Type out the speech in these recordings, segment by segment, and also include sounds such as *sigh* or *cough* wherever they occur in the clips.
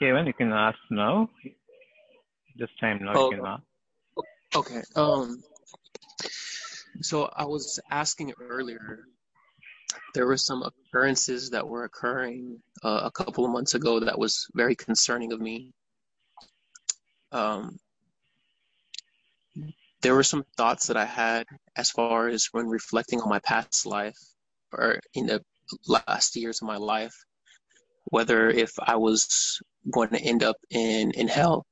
Kevin, you can ask now. This time now Oh, you can ask. okay. Um, so I was asking earlier, there were some occurrences that were occurring uh, a couple of months ago that was very concerning of me. Um, there were some thoughts that I had as far as when reflecting on my past life or in the last years of my life, whether if I was going to end up in, in hell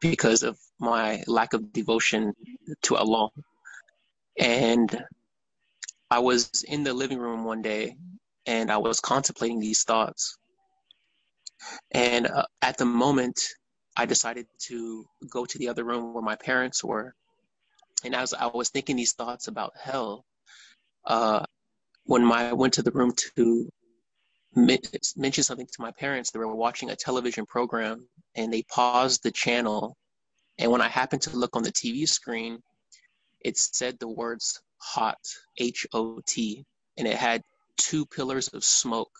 because of my lack of devotion to Allah. And I was in the living room one day and I was contemplating these thoughts. And uh, at the moment, I decided to go to the other room where my parents were. And as I was thinking these thoughts about hell, uh, when my, I went to the room to mention something to my parents, they were watching a television program and they paused the channel. And when I happened to look on the TV screen, it said the words hot, H O T, and it had two pillars of smoke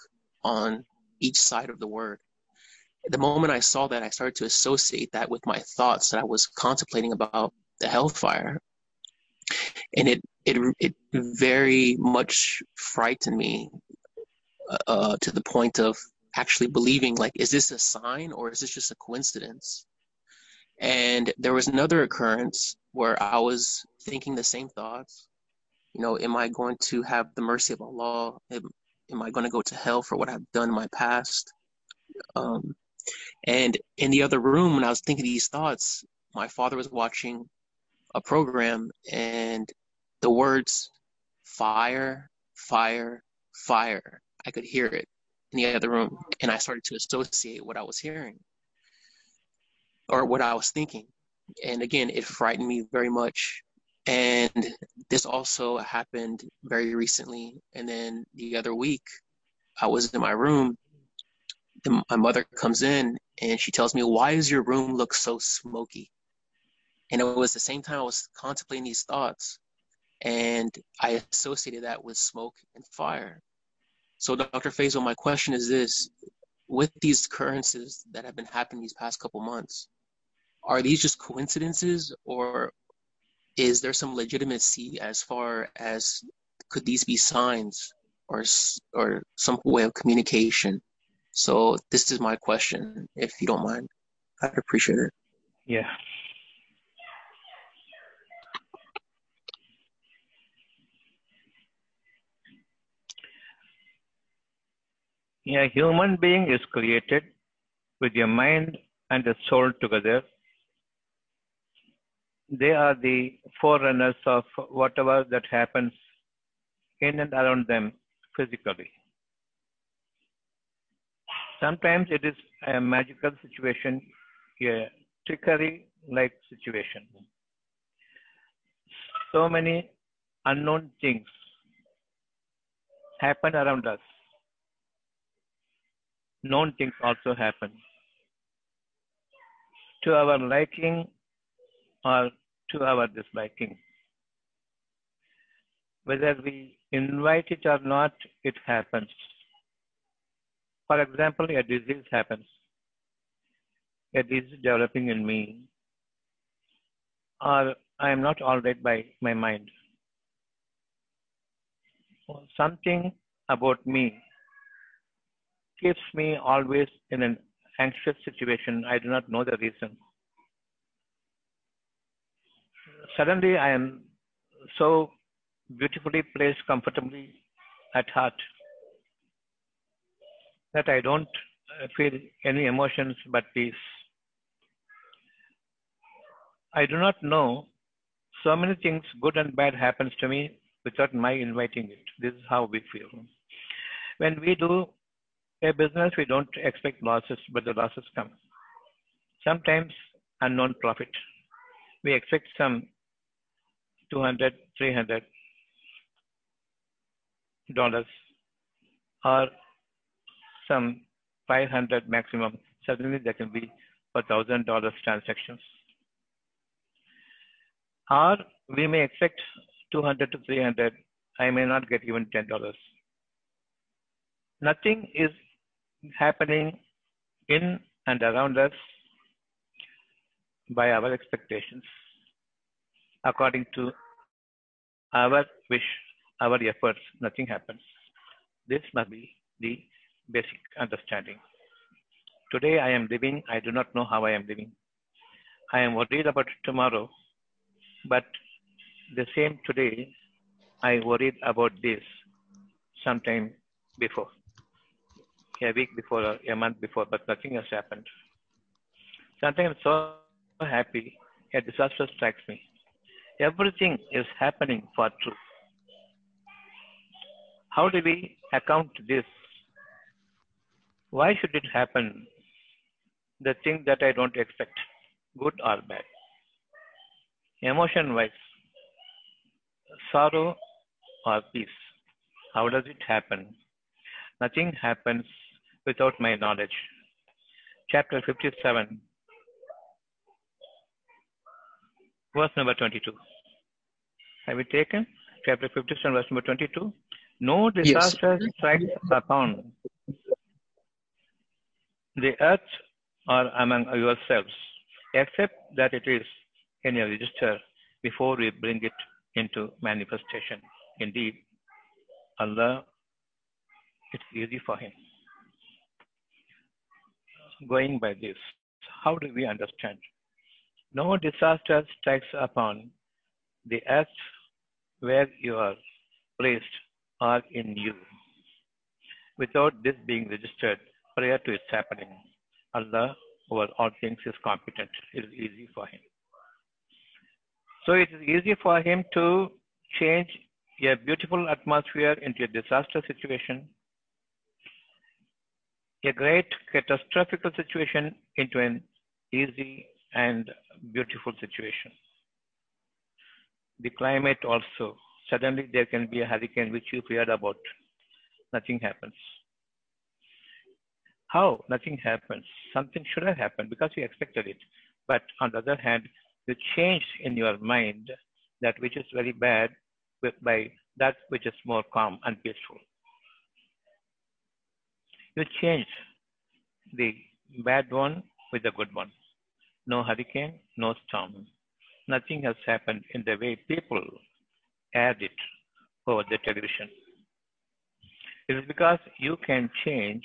on each side of the word. The moment I saw that, I started to associate that with my thoughts that I was contemplating about the hellfire. And it, it, it very much frightened me uh, to the point of actually believing, like, is this a sign or is this just a coincidence? And there was another occurrence where I was thinking the same thoughts. You know, am I going to have the mercy of Allah? Am, am I going to go to hell for what I've done in my past? Um, and in the other room, when I was thinking these thoughts, my father was watching a program and the words fire, fire, fire, I could hear it in the other room. And I started to associate what I was hearing or what I was thinking. And again, it frightened me very much. And this also happened very recently. And then the other week, I was in my room. And my mother comes in and she tells me, Why does your room look so smoky? And it was the same time I was contemplating these thoughts. And I associated that with smoke and fire. So, Dr. Faisal, my question is this with these occurrences that have been happening these past couple months, are these just coincidences or is there some legitimacy as far as could these be signs or or some way of communication? So this is my question, if you don't mind. I'd appreciate it. Yeah. A human being is created with a mind and a soul together. They are the forerunners of whatever that happens in and around them physically. Sometimes it is a magical situation, a trickery like situation. So many unknown things happen around us. Known things also happen. To our liking or to our disliking. Whether we invite it or not, it happens. For example, a disease happens. A disease developing in me, or I am not all right by my mind. Or Something about me keeps me always in an anxious situation. I do not know the reason. Suddenly, I am so beautifully placed comfortably at heart that I don't feel any emotions but peace. I do not know so many things, good and bad, happens to me without my inviting it. This is how we feel. When we do a business, we don't expect losses, but the losses come. Sometimes unknown profit. We expect some 200, 300 dollars or some 500 maximum. Suddenly there can be a thousand dollars transactions. Or we may expect 200 to 300. I may not get even $10. Nothing is happening in and around us by our expectations, according to our wish, our efforts, nothing happens. This must be the basic understanding. Today I am living, I do not know how I am living. I am worried about tomorrow, but the same today I worried about this sometime before, a week before, a month before, but nothing has happened. Sometimes I'm so happy, a disaster strikes me. Everything is happening for truth. How do we account this? Why should it happen? The thing that I don't expect, good or bad. Emotion wise, sorrow or peace. How does it happen? Nothing happens without my knowledge. Chapter 57, verse number 22. Have you taken? Chapter 57, verse number 22. No disaster yes. strikes upon the earth or among yourselves, except that it is in your register before we bring it into manifestation. Indeed, Allah, it's easy for Him. Going by this, how do we understand? No disaster strikes upon the earth where you are placed or in you without this being registered prior to its happening. Allah over all things is competent. It is easy for Him. So it is easy for Him to change a beautiful atmosphere into a disaster situation, a great catastrophic situation into an easy and beautiful situation. The climate also, suddenly there can be a hurricane which you feared about. Nothing happens. How? Nothing happens. Something should have happened because you expected it. But on the other hand, you change in your mind that which is very bad by that which is more calm and peaceful. You change the bad one with the good one. No hurricane, no storm. Nothing has happened in the way people add it over the television. It is because you can change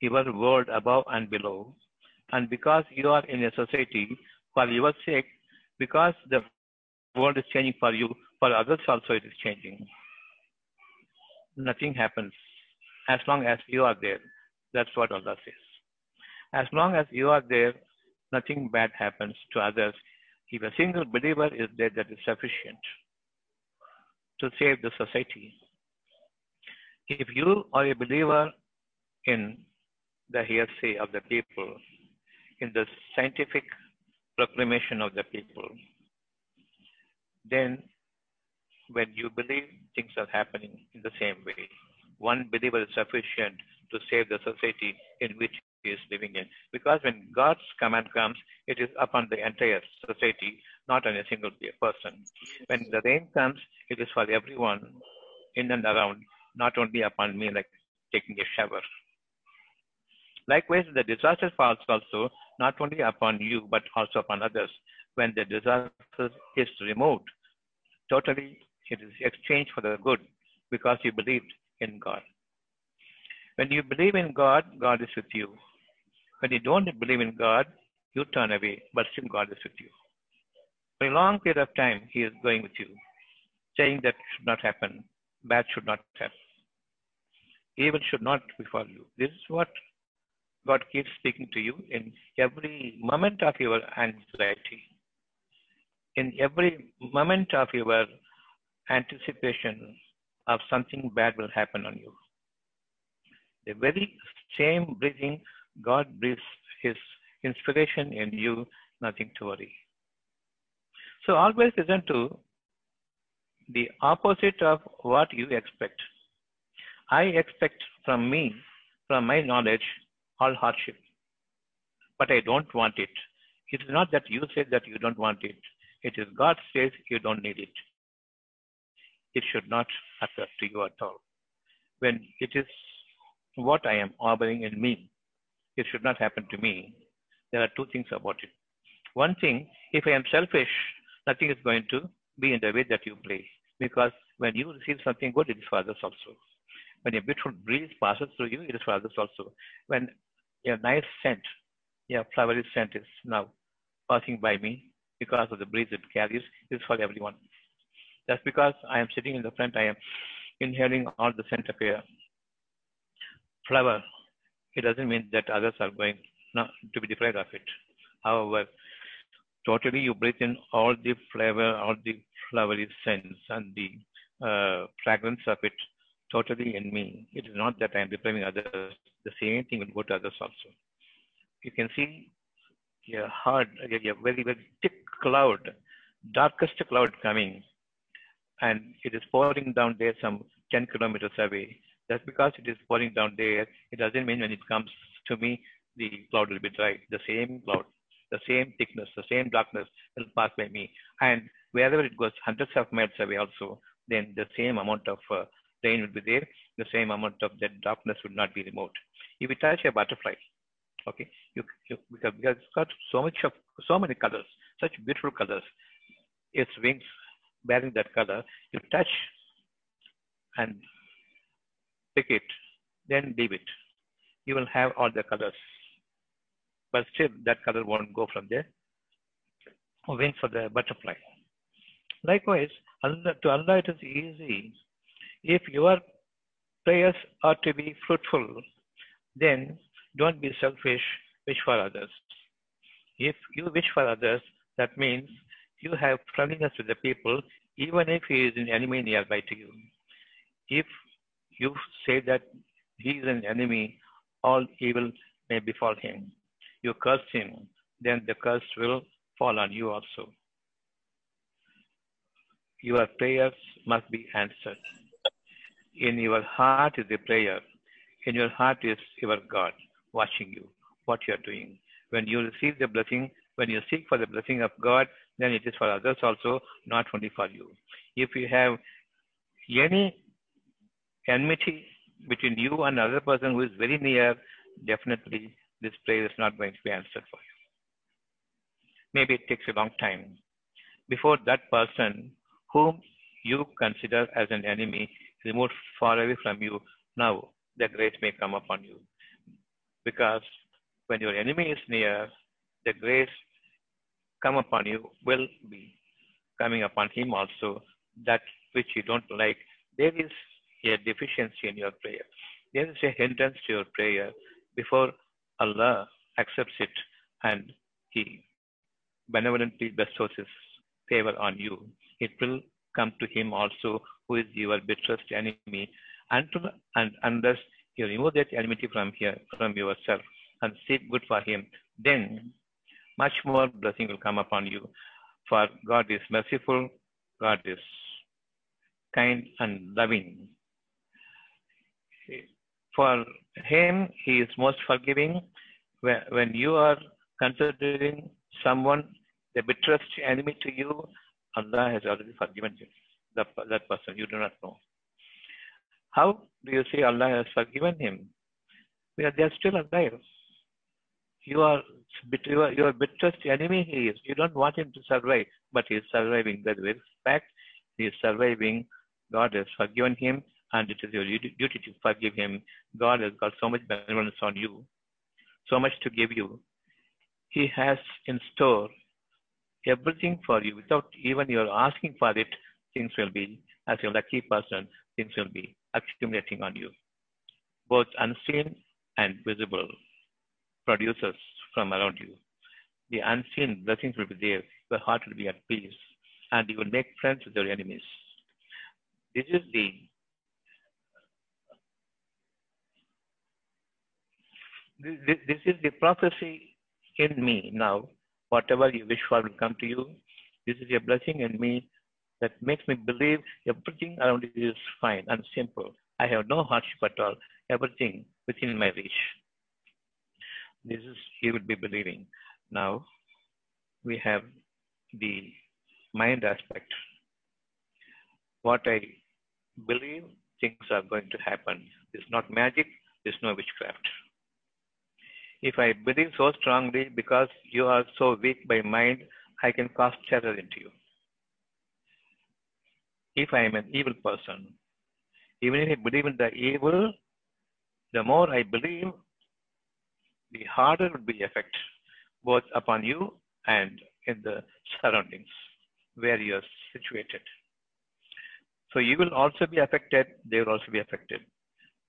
your world above and below, and because you are in a society for your sake, because the world is changing for you, for others also it is changing. Nothing happens as long as you are there. That's what Allah says. As long as you are there, nothing bad happens to others. If a single believer is there, that is sufficient to save the society. If you are a believer in the hearsay of the people, in the scientific proclamation of the people, then when you believe things are happening in the same way. One believer is sufficient to save the society in which he is living in. Because when God's command comes, it is upon the entire society, not on a single person. When the rain comes, it is for everyone in and around, not only upon me like taking a shower. Likewise, the disaster falls also not only upon you, but also upon others. When the disaster is removed, totally it is exchanged for the good because you believed in God. When you believe in God, God is with you. When you don't believe in God, you turn away, but still God is with you. For a long period of time, He is going with you, saying that should not happen, bad should not happen, evil should not befall you. This is what God keeps speaking to you in every moment of your anxiety, in every moment of your anticipation of something bad will happen on you. The very same breathing, God breathes His inspiration in you, nothing to worry. So always listen to the opposite of what you expect. I expect from me, from my knowledge, all hardship. But I don't want it. It is not that you say that you don't want it. It is God says you don't need it it should not occur to you at all. When it is what I am harboring in me, it should not happen to me. There are two things about it. One thing, if I am selfish, nothing is going to be in the way that you play. Because when you receive something good, it is for others also. When a beautiful breeze passes through you, it is for others also. When a nice scent, a flowery scent is now passing by me because of the breeze it carries, it is for everyone. Just because I am sitting in the front, I am inhaling all the scent of a flower. It doesn't mean that others are going not to be deprived of it. However, totally you breathe in all the flavor, all the flowery scents and the uh, fragrance of it totally in me. It is not that I am depriving others. The same thing will go to others also. You can see a hard, a very, very thick cloud, darkest cloud coming, and it is pouring down there some 10 kilometers away. Just because it is pouring down there, it doesn't mean when it comes to me, the cloud will be dry. The same cloud, the same thickness, the same darkness will pass by me. And wherever it goes, hundreds of miles away also, then the same amount of uh, rain will be there. The same amount of that darkness would not be removed. If you touch a butterfly, okay, you, you because, because it's got so much of so many colors, such beautiful colors. Its wings bearing that color, you touch and pick it, then leave it. You will have all the colors. But still, that color won't go from there. Wings for the butterfly. Likewise, to Allah it is easy. If your prayers are to be fruitful, then don't be selfish, wish for others. If you wish for others, that means you have friendliness with the people, even if he is an enemy nearby to you. If you say that he is an enemy, all evil may befall him. You curse him, then the curse will fall on you also. Your prayers must be answered. In your heart is the prayer. In your heart is your God watching you, what you are doing. When you receive the blessing, when you seek for the blessing of God, then it is for others also, not only for you. If you have any enmity between you and another person who is very near, definitely this prayer is not going to be answered for you. Maybe it takes a long time before that person whom you consider as an enemy removed far away from you. Now the grace may come upon you. Because when your enemy is near, the grace come upon you will be coming upon him also that which you don't like. There is a deficiency in your prayer. There is a hindrance to your prayer before Allah accepts it and He benevolently bestows His favor on you. It will come to Him also, who is your bitterest enemy, and, to, and unless you remove that enmity from here, from yourself, and seek good for Him, then much more blessing will come upon you. For God is merciful, God is kind and loving. For Him, He is most forgiving. When you are considering someone the bitterest enemy to you, Allah has already forgiven you, that, that person. You do not know. How do you say Allah has forgiven him? Because they are still alive. You are your, bitterest enemy he is. You don't want him to survive, but he is surviving. Very fact, he is surviving. God has forgiven him, and it is your duty to forgive him. God has got so much benevolence on you, so much to give you. He has in store everything for you without even your asking for it. Things will be, as a lucky person, things will be accumulating on you, both unseen and visible producers from around you. The unseen blessings will be there, your heart will be at peace, and you will make friends with your enemies. This is the this, this is the prophecy in me now. Whatever you wish for will come to you. This is a blessing in me that makes me believe everything around you is fine and simple. I have no hardship at all. Everything within my reach. This is he would be believing. Now we have the mind aspect. What I believe things are going to happen. It's not magic, there's no witchcraft. If I believe so strongly because you are so weak by mind, I can cast terror into you. If I am an evil person, even if I believe in the evil, the more I believe, the harder will be effect both upon you and in the surroundings where you are situated. So you will also be affected, they will also be affected.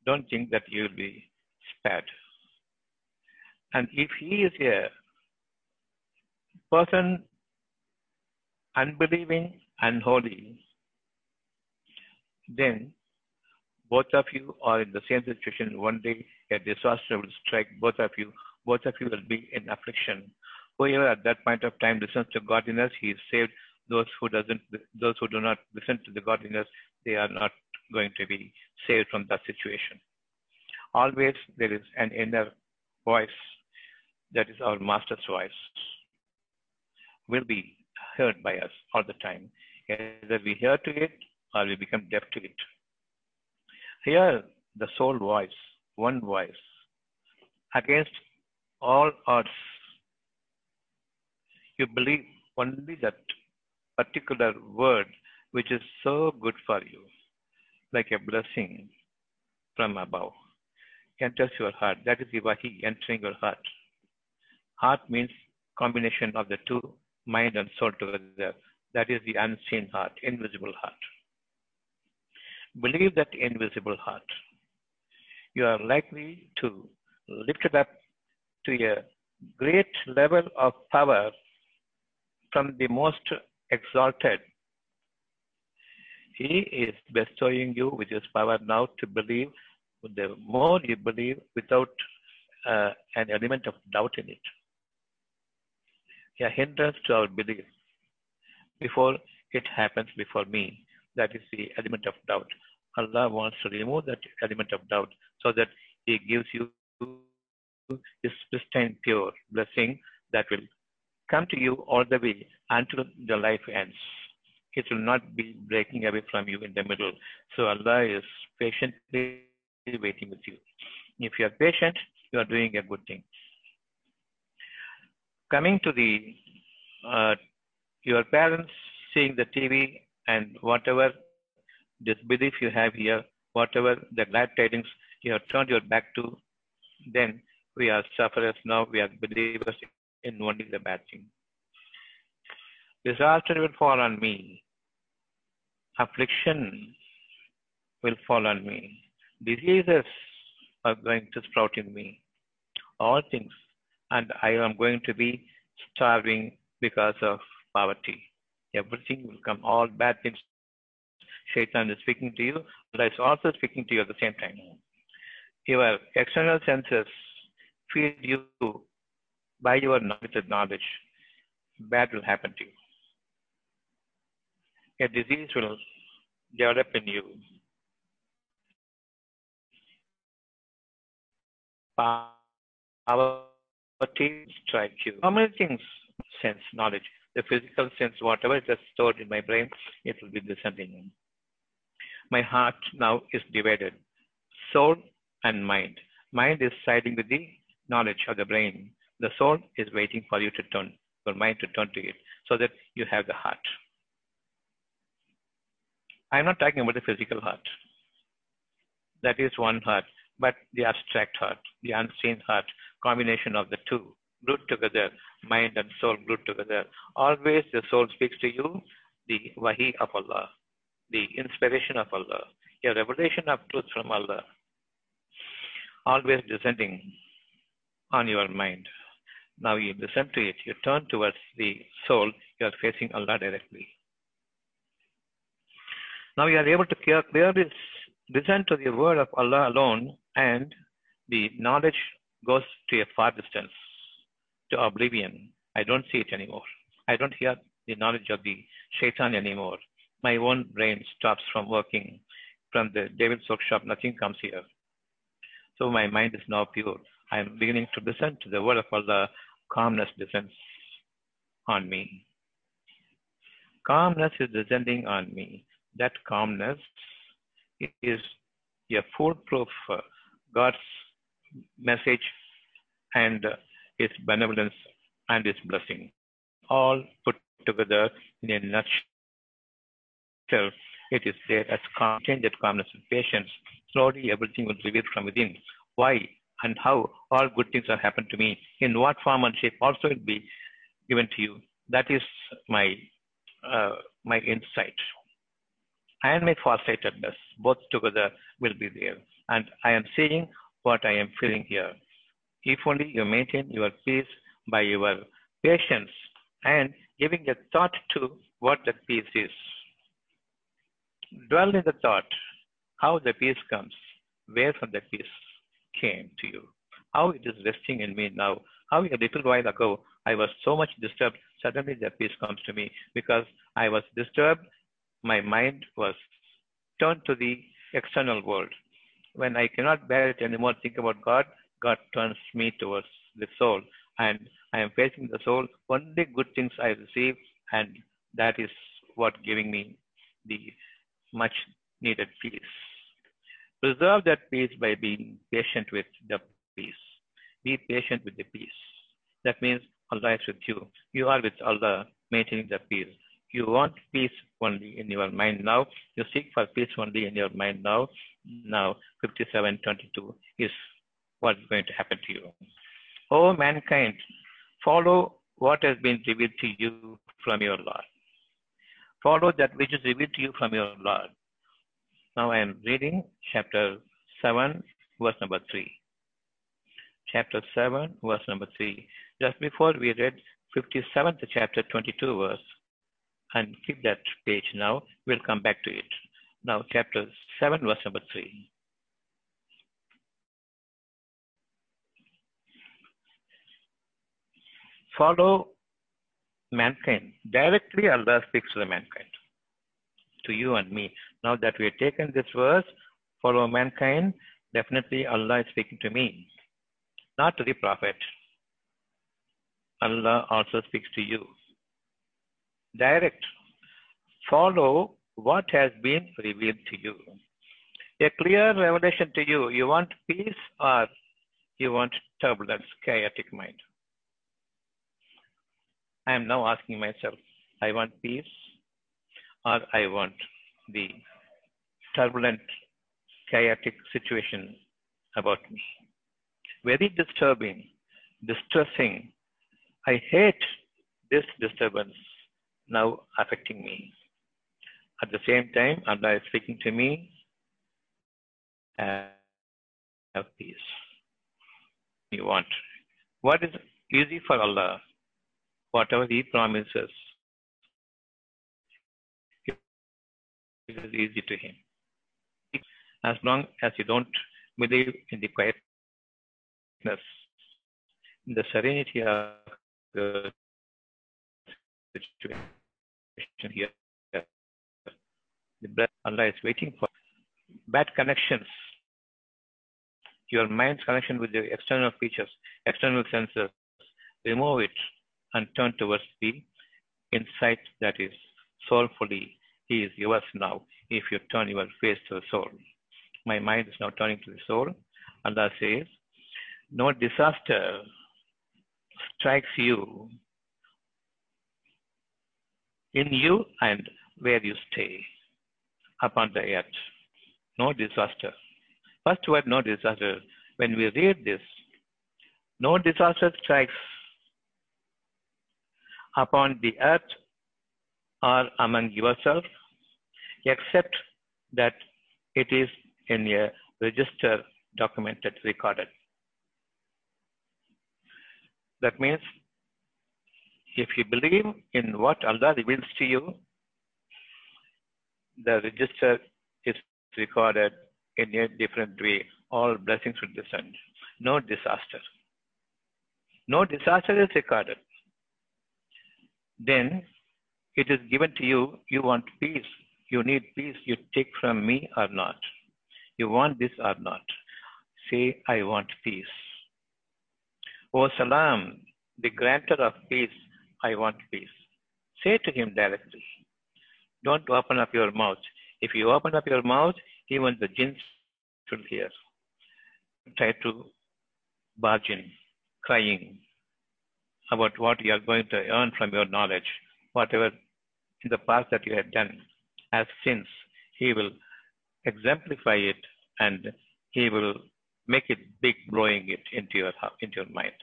Don't think that you will be spared. And if he is a person unbelieving, unholy, then both of you are in the same situation. One day a disaster will strike both of you. Both of you will be in affliction. Whoever at that point of time listens to godliness, he is saved. Those who doesn't, those who do not listen to the godliness, they are not going to be saved from that situation. Always there is an inner voice that is our master's voice will be heard by us all the time. Either we hear to it or we become deaf to it. Hear the soul voice, one voice, against all odds. You believe only that particular word which is so good for you, like a blessing from above, enters your heart. That is the Vahi entering your heart. Heart means combination of the two, mind and soul together. That is the unseen heart, invisible heart. Believe that invisible heart. You are likely to lift it up to a great level of power from the most exalted. He is bestowing you with his power now to believe. The more you believe without uh, an element of doubt in it, a hindrance to our belief before it happens before me. That is the element of doubt. Allah wants to remove that element of doubt so that He gives you His pristine, pure blessing that will come to you all the way until the life ends. It will not be breaking away from you in the middle. So Allah is patiently waiting with you. If you are patient, you are doing a good thing coming to the uh, your parents seeing the TV and whatever disbelief you have here, whatever the glad tidings you have turned your back to, then we are sufferers now, we are believers in only the bad thing. Disaster will fall on me. Affliction will fall on me. Diseases are going to sprout in me. All things and I am going to be starving because of poverty. Everything will come, all bad things. Shaitan is speaking to you, but it's also speaking to you at the same time. Your external senses feed you by your limited knowledge. Bad will happen to you. A disease will develop in you. Power team strike you. How many things sense knowledge? The physical sense, whatever is stored in my brain, it will be descending. My heart now is divided. Soul and mind. Mind is siding with the knowledge of the brain. The soul is waiting for you to turn, your mind to turn to it, so that you have the heart. I'm not talking about the physical heart. That is one heart, but the abstract heart, the unseen heart, combination of the two, glued together, mind and soul glued together. Always the soul speaks to you the wahi of Allah, the inspiration of Allah, a revelation of truth from Allah, always descending on your mind. Now you listen to it, you turn towards the soul, you are facing Allah directly. Now you are able to clearly listen to the word of Allah alone and the knowledge goes to a far distance, to oblivion. I don't see it anymore. I don't hear the knowledge of the shaitan anymore. My own brain stops from working. From the devil's workshop, nothing comes here. So my mind is now pure. I am beginning to listen to the word of Allah. Calmness descends on me. Calmness is descending on me. That calmness is a foolproof uh, God's message and His benevolence and His blessing. All put together in a nutshell, it is there as contingent calmness and patience. Slowly everything will reveal from within. Why and how all good things have happened to me, in what form and shape also will be given to you. That is my uh, my insight and my farsightedness, both together will be there. And I am seeing what I am feeling here. If only you maintain your peace by your patience and giving a thought to what that peace is. Dwell in the thought how the peace comes, where from the peace came to you, how it is resting in me now, how a little while ago I was so much disturbed, suddenly the peace comes to me because I was disturbed my mind was turned to the external world. When I cannot bear it anymore, think about God, God turns me towards the soul. And I am facing the soul. Only good things I receive, and that is what giving me the much needed peace. Preserve that peace by being patient with the peace. Be patient with the peace. That means Allah is with you. You are with Allah, maintaining the peace. You want peace only in your mind now. You seek for peace only in your mind now. Now, 5722 is what is going to happen to you. Oh, mankind, follow what has been revealed to you from your Lord. Follow that which is revealed to you from your Lord. Now I am reading chapter 7, verse number 3. Chapter 7, verse number 3. Just before we read 57th chapter 22 verse, and keep that page now. We'll come back to it. Now, chapter 7, verse number 3. Follow mankind. Directly, Allah speaks to the mankind, to you and me. Now that we have taken this verse, follow mankind, definitely Allah is speaking to me, not to the Prophet. Allah also speaks to you direct. Follow what has been revealed to you. A clear revelation to you. You want peace or you want turbulence, chaotic mind? I am now asking myself, I want peace or I want the turbulent, chaotic situation about me. Very disturbing, distressing. I hate this disturbance now affecting me. At the same time, Allah is speaking to me, have peace. You want. What is easy for Allah? Whatever He promises, it is easy to Him. As long as you don't believe in the quietness, in the serenity of the situation here. The breath Allah is waiting for bad connections. Your mind's connection with the external features, external senses, remove it and turn towards the insight that is soulfully He is yours now. If you turn your face to the soul, my mind is now turning to the soul. and Allah says, No disaster strikes you in you and where you stay upon the earth. No disaster. First word, no disaster. When we read this, no disaster strikes upon the earth or among yourself, except that it is in a register documented, recorded. That means if you believe in what Allah reveals to you, the register is recorded in a different way. All blessings will descend. No disaster. No disaster is recorded. Then it is given to you. You want peace. You need peace. You take from me or not. You want this or not. Say, I want peace. O Salam, the granter of peace, I want peace. Say to him directly. Don't open up your mouth. If you open up your mouth, even the jinns should hear. Try to barge in. crying about what you are going to earn from your knowledge, whatever in the past that you have done as sins, He will exemplify it and He will make it big, blowing it into your into your mind,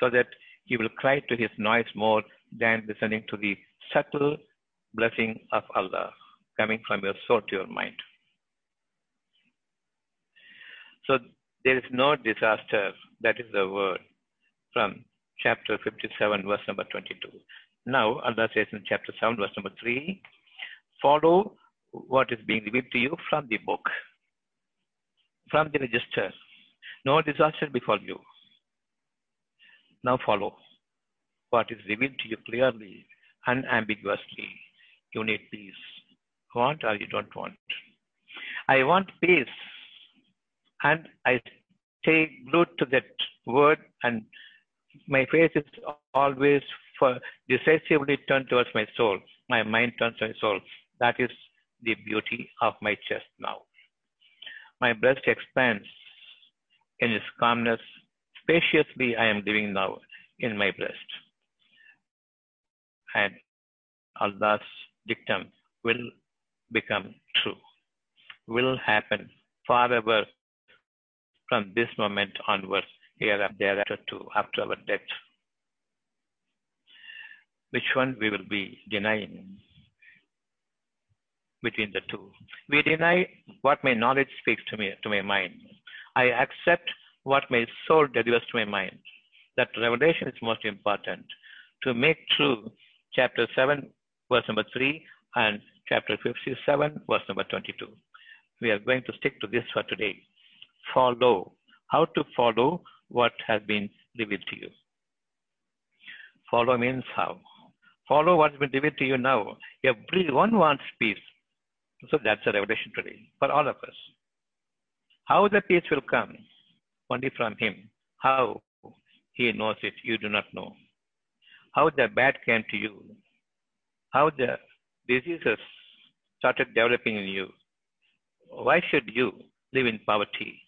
so that you will cry to His noise more than listening to the subtle blessing of Allah coming from your soul to your mind. So there is no disaster. That is the word from chapter 57, verse number 22. Now, Allah says in chapter 7, verse number 3, follow what is being revealed to you from the book, from the register. No disaster befall you. Now follow what is revealed to you clearly, unambiguously. You need peace. Want or you don't want. I want peace. And I stay glued to that word and my face is always for decisively turned towards my soul. My mind turns to my soul. That is the beauty of my chest now. My breast expands in its calmness. Spaciously I am living now in my breast. And Allah's dictum will become true, will happen forever from this moment onwards here and thereafter to after our death. Which one we will be denying between the two? We deny what my knowledge speaks to me to my mind. I accept what my soul delivers to my mind. That revelation is most important. To make true chapter 7, verse number 3, and chapter 57, verse number 22. We are going to stick to this for today. Follow. How to follow what has been revealed to you. Follow means how? Follow what's been revealed to you now. Everyone wants peace. So that's a revelation today for all of us. How the peace will come? Only from Him. How? He knows it. You do not know. How the bad came to you. How the diseases started developing in you. Why should you live in poverty?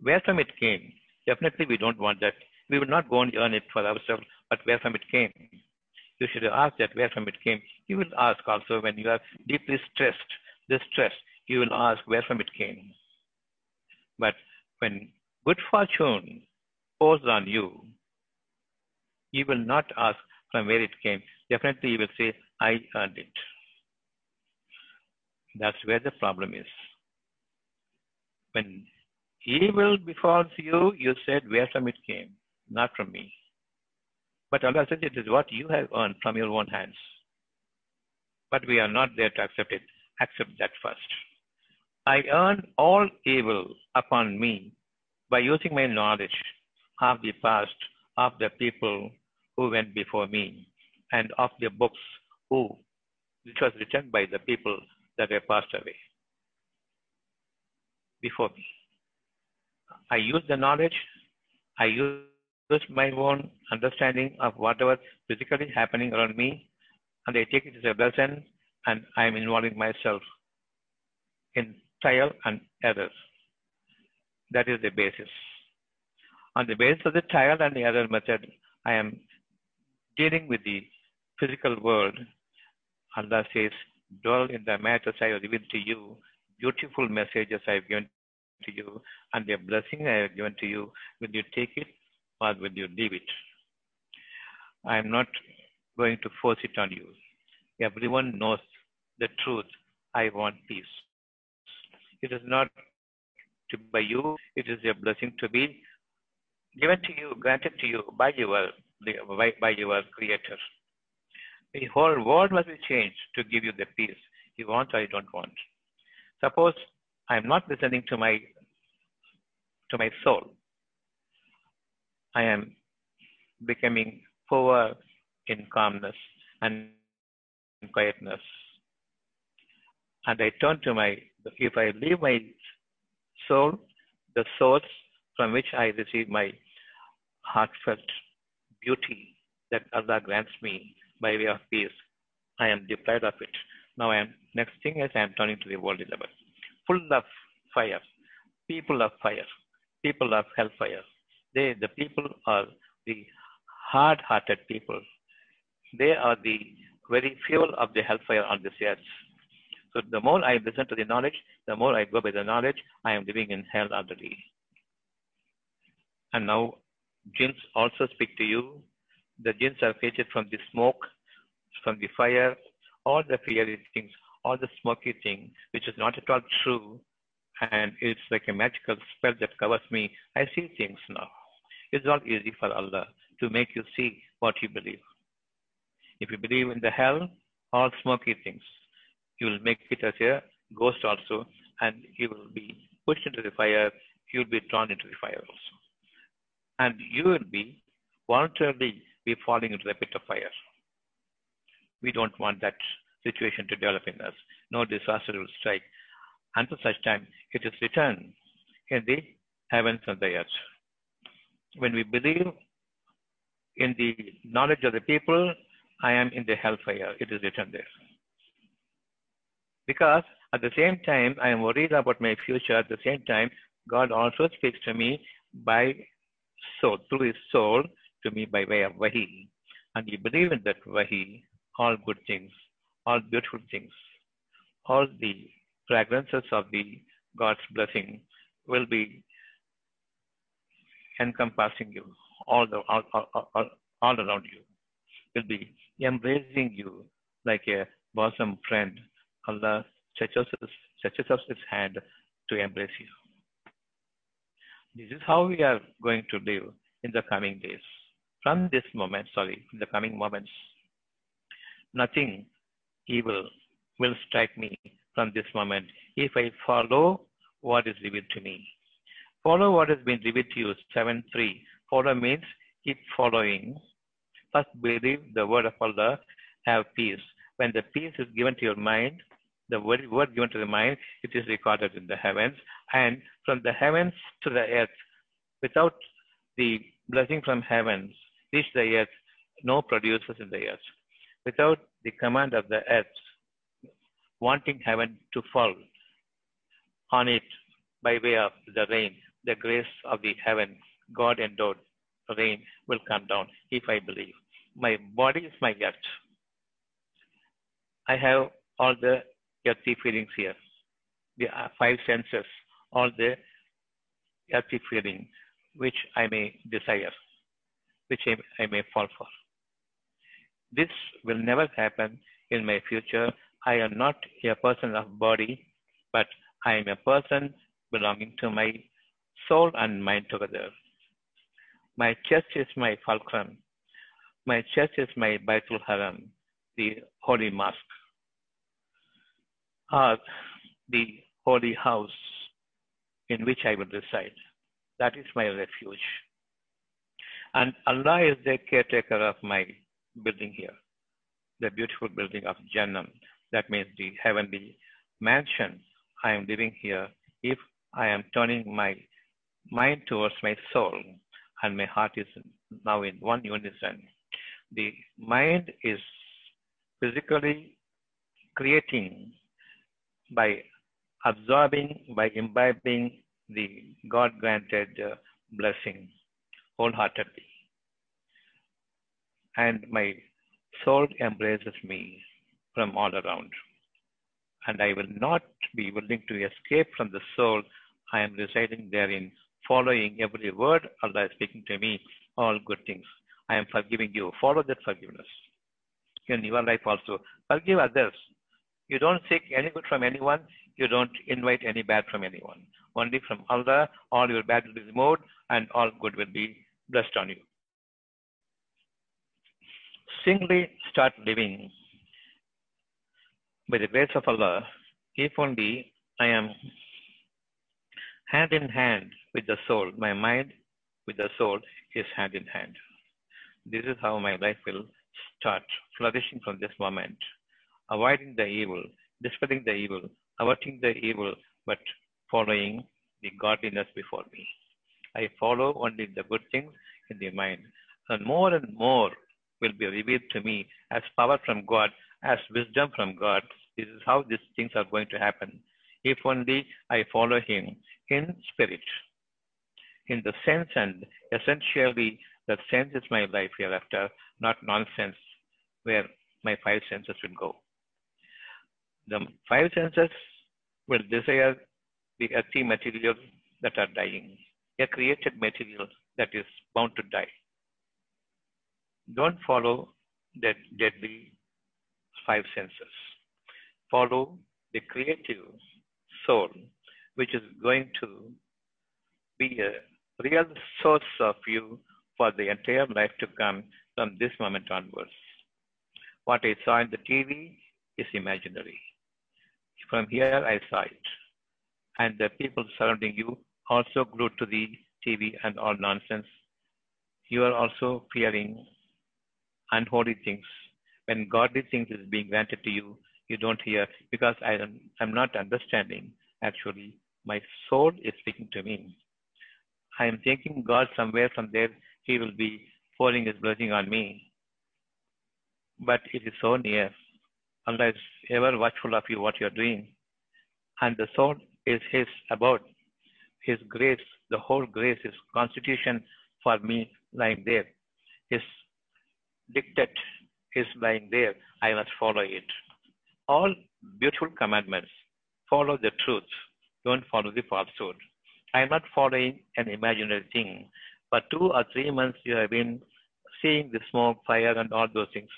Where from it came? Definitely, we don't want that. We will not go and earn it for ourselves, but where from it came. You should ask that where from it came. You will ask also when you are deeply stressed, distressed, you will ask where from it came. But when good fortune pours on you, you will not ask from where it came. Definitely, you will say, I earned it. That's where the problem is. When Evil befalls you, you said, where from it came? Not from me. But Allah says it is what you have earned from your own hands. But we are not there to accept it. Accept that first. I earned all evil upon me by using my knowledge of the past, of the people who went before me, and of the books who, which was written by the people that were passed away before me. I use the knowledge, I use my own understanding of whatever physically happening around me, and I take it as a lesson, and I am involving myself in trial and error. That is the basis. On the basis of the trial and the error method, I am dealing with the physical world. Allah says, dwell in the matters I have revealed to you, beautiful messages I have given to you and the blessing I have given to you, will you take it or will you leave it? I am not going to force it on you. Everyone knows the truth. I want peace. It is not to by you, it is a blessing to be given to you, granted to you by your by, by your creator. The whole world must be changed to give you the peace you want or you don't want. Suppose I am not listening to my to my soul. I am becoming poor in calmness and quietness. And I turn to my, if I leave my soul, the source from which I receive my heartfelt beauty that Allah grants me by way of peace, I am deprived of it. Now I am, next thing is I am turning to the worldly level, full of fire, people of fire people of hellfire. They, the people are the hard-hearted people. They are the very fuel of the hellfire on this earth. So the more I listen to the knowledge, the more I go by the knowledge, I am living in hell already. And now jinns also speak to you. The jinns are created from the smoke, from the fire, all the fiery things, all the smoky thing, which is not at all true. And it's like a magical spell that covers me. I see things now. It's not easy for Allah to make you see what you believe. If you believe in the hell, all smoky things, you will make it as a ghost also, and you will be pushed into the fire, you will be drawn into the fire also. And you will be voluntarily be falling into the pit of fire. We don't want that situation to develop in us. No disaster will strike. Until such time, it is written in the heavens and the earth. When we believe in the knowledge of the people, I am in the hellfire. It is written there. Because at the same time, I am worried about my future. At the same time, God also speaks to me by soul, through His soul, to me by way of Wahi. And you believe in that Wahi, all good things, all beautiful things, all the fragrances of the God's blessing will be encompassing you, all, the, all, all, all, all around you, will be embracing you like a bosom friend. Allah stretches, stretches out his hand to embrace you. This is how we are going to live in the coming days. From this moment, sorry, in the coming moments, nothing evil will strike me from this moment if I follow what is revealed to me. Follow what has been revealed to you. 7 3. Follow means keep following. First, believe the word of Allah, have peace. When the peace is given to your mind, the word, word given to the mind, it is recorded in the heavens. And from the heavens to the earth, without the blessing from heavens, reach the earth, no producers in the earth. Without the command of the earth, wanting heaven to fall on it by way of the rain, the grace of the heaven, God endowed rain will come down if I believe. My body is my earth. I have all the earthy feelings here, the uh, five senses, all the earthy feeling which I may desire, which I may fall for. This will never happen in my future. I am not a person of body, but I am a person belonging to my soul and mind together. My church is my fulcrum. My church is my Baitul Haram, the holy mosque, or the holy house in which I will reside. That is my refuge. And Allah is the caretaker of my building here, the beautiful building of Jannah. That means the heavenly mansion I am living here. If I am turning my mind towards my soul and my heart is now in one unison, the mind is physically creating by absorbing, by imbibing the God granted uh, blessing wholeheartedly. And my soul embraces me from all around. And I will not be willing to escape from the soul I am residing therein, following every word Allah is speaking to me, all good things. I am forgiving you. Follow that forgiveness in your life also. Forgive others. You don't seek any good from anyone. You don't invite any bad from anyone. Only from Allah, all your bad will be removed and all good will be blessed on you. Singly start living by the grace of Allah, if only I am hand in hand with the soul, my mind with the soul is hand in hand. This is how my life will start flourishing from this moment, avoiding the evil, dispelling the evil, averting the evil, but following the godliness before me. I follow only the good things in the mind, and more and more will be revealed to me as power from God, as wisdom from God. This is how these things are going to happen. If only I follow Him in spirit, in the sense and essentially the sense is my life hereafter, not nonsense where my five senses will go. The five senses will desire the earthy materials that are dying, a created material that is bound to die. Don't follow that deadly five senses. Follow the creative soul, which is going to be a real source of you for the entire life to come from this moment onwards. What I saw in the TV is imaginary. From here, I saw it. And the people surrounding you also glued to the TV and all nonsense. You are also fearing unholy things. When godly things is being granted to you, you don't hear because I am I'm not understanding. Actually, my soul is speaking to me. I am thinking God somewhere from there, He will be pouring His blessing on me. But it is so near. Allah is ever watchful of you, what you are doing. And the soul is His about His grace, the whole grace, His constitution for me lying there. His dictate is lying there. I must follow it. All beautiful commandments. Follow the truth. Don't follow the falsehood. I am not following an imaginary thing. For two or three months, you have been seeing the smoke, fire, and all those things.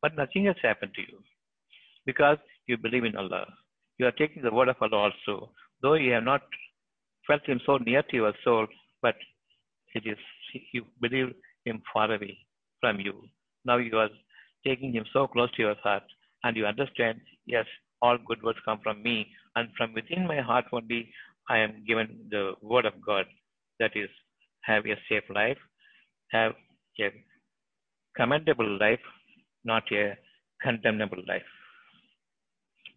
But nothing has happened to you because you believe in Allah. You are taking the word of Allah also, though you have not felt Him so near to your soul, but it is you believe Him far away from you. Now you are taking Him so close to your heart, and you understand, yes, all good words come from me, and from within my heart only I am given the word of God that is, have a safe life, have a commendable life, not a condemnable life.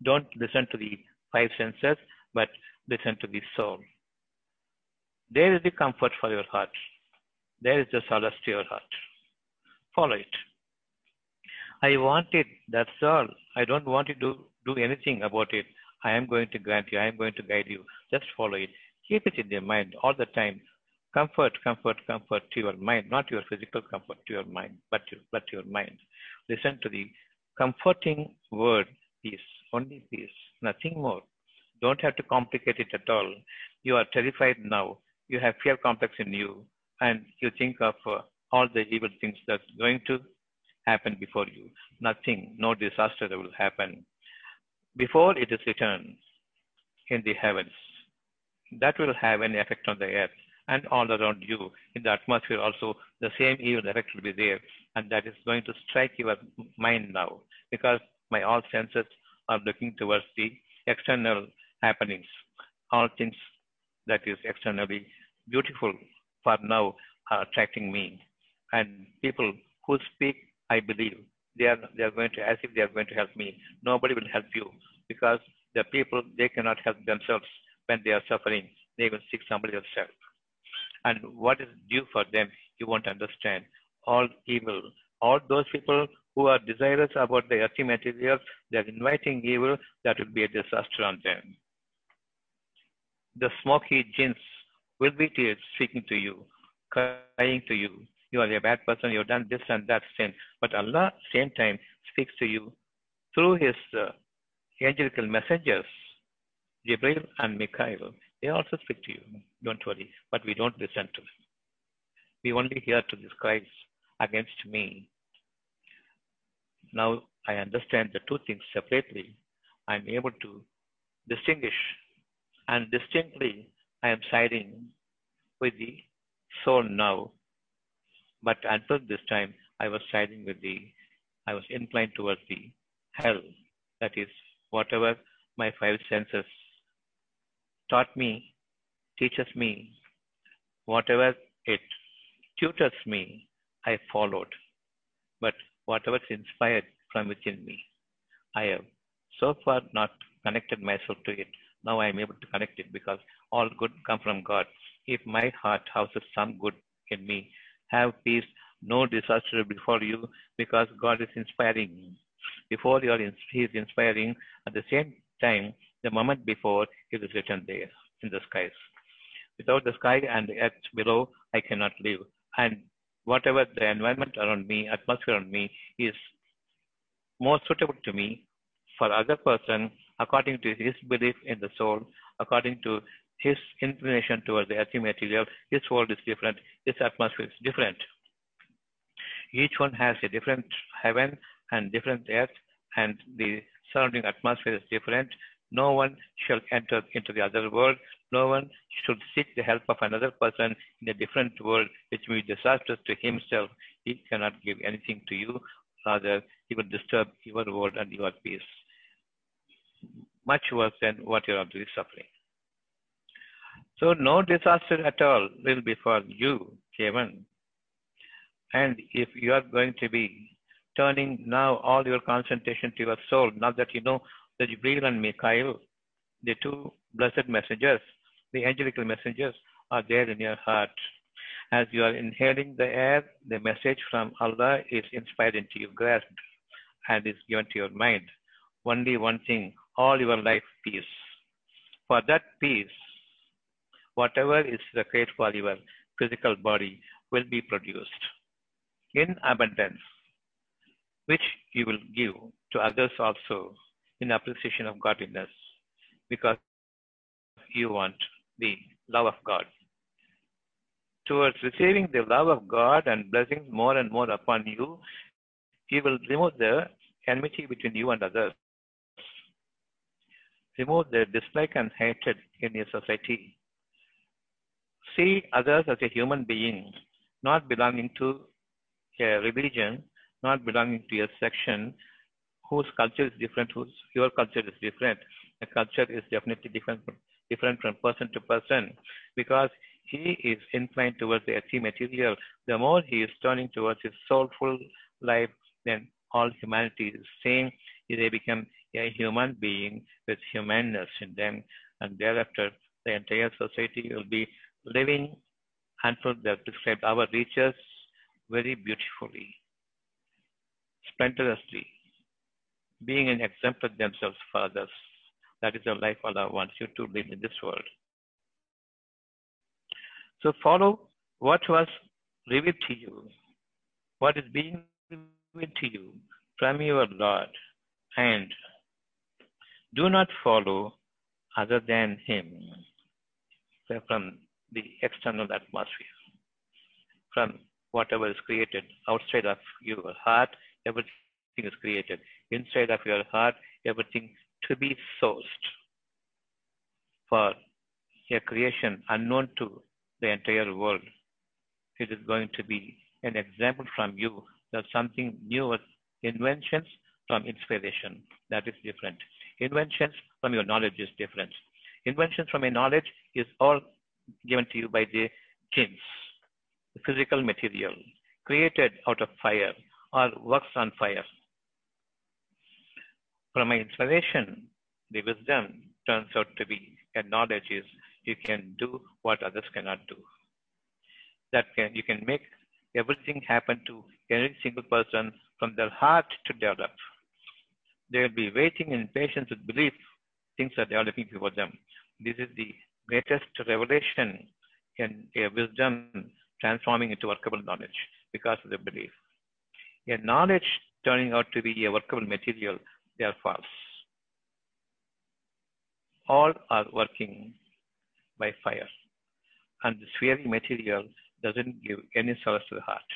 Don't listen to the five senses, but listen to the soul. There is the comfort for your heart. There is the solace to your heart. Follow it. I want it, that's all. I don't want you to do anything about it. I am going to grant you, I am going to guide you. Just follow it. Keep it in your mind all the time. Comfort, comfort, comfort to your mind, not your physical comfort to your mind, but your, but your mind. Listen to the comforting word, peace, only peace, nothing more. Don't have to complicate it at all. You are terrified now. You have fear complex in you, and you think of uh, all the evil things that's going to happen before you. Nothing, no disaster will happen before it is written in the heavens. That will have an effect on the earth and all around you. In the atmosphere also, the same evil effect will be there. And that is going to strike your mind now because my all senses are looking towards the external happenings. All things that is externally beautiful for now are attracting me. And people who speak, I believe, they are they are going to as if they are going to help me. Nobody will help you because the people they cannot help themselves when they are suffering. They will seek somebody else. And what is due for them, you won't understand. All evil, all those people who are desirous about the earthly materials, they are inviting evil that will be a disaster on them. The smoky jinns will be speaking to you, crying to you, you are a bad person, you've done this and that sin. But Allah, same time, speaks to you through His uh, angelical messengers, Jibril and Mikhail. They also speak to you. Don't worry. But we don't listen to them. We only hear to these cries against me. Now I understand the two things separately. I'm able to distinguish. And distinctly, I am siding with the soul now but until this time, I was siding with the, I was inclined towards the hell. That is, whatever my five senses taught me, teaches me, whatever it tutors me, I followed. But whatever is inspired from within me, I have so far not connected myself to it. Now I am able to connect it because all good come from God. If my heart houses some good in me, have peace, no disaster before you, because God is inspiring. Before you are in, He is inspiring, at the same time, the moment before, He is written there in the skies. Without the sky and the earth below, I cannot live. And whatever the environment around me, atmosphere around me, is more suitable to me for other person according to his belief in the soul, according to his inclination towards the earthly material, his world is different, his atmosphere is different. Each one has a different heaven and different earth, and the surrounding atmosphere is different. No one shall enter into the other world. No one should seek the help of another person in a different world, which may be disastrous to himself. He cannot give anything to you. Rather, he will disturb your world and your peace. Much worse than what you are already suffering. So no disaster at all will befall you, Kevin. And if you are going to be turning now all your concentration to your soul, now that you know that Jibreel and Mikhail, the two blessed messengers, the angelical messengers, are there in your heart. As you are inhaling the air, the message from Allah is inspired into your grasp and is given to your mind. Only one thing, all your life peace. For that peace, whatever is required for your physical body will be produced in abundance, which you will give to others also in appreciation of godliness, because you want the love of God. Towards receiving the love of God and blessings more and more upon you, you will remove the enmity between you and others. Remove the dislike and hatred in your society see others as a human being, not belonging to a religion, not belonging to a section whose culture is different, whose your culture is different. The culture is definitely different, different from person to person because he is inclined towards the earthly material. The more he is turning towards his soulful life, then all humanity is the same. They become a human being with humanness in them, and thereafter the entire society will be living until they have described our reaches very beautifully, splendorously, being an example themselves for others. That is the life Allah wants you to live in this world. So follow what was revealed to you, what is being revealed to you from your Lord, and do not follow other than Him. from the external atmosphere. From whatever is created outside of your heart, everything is created. Inside of your heart, everything to be sourced for a creation unknown to the entire world. It is going to be an example from you that something new, inventions from inspiration. That is different. Inventions from your knowledge is different. Inventions from a knowledge is all given to you by the the physical material created out of fire or works on fire. From my inspiration, the wisdom turns out to be a knowledge is you can do what others cannot do. That can you can make everything happen to any single person from their heart to develop. They will be waiting in patience with belief things are developing before them. This is the greatest revelation in a wisdom transforming into workable knowledge because of the belief. A knowledge turning out to be a workable material, they are false. All are working by fire. And this fiery material doesn't give any solace to the heart,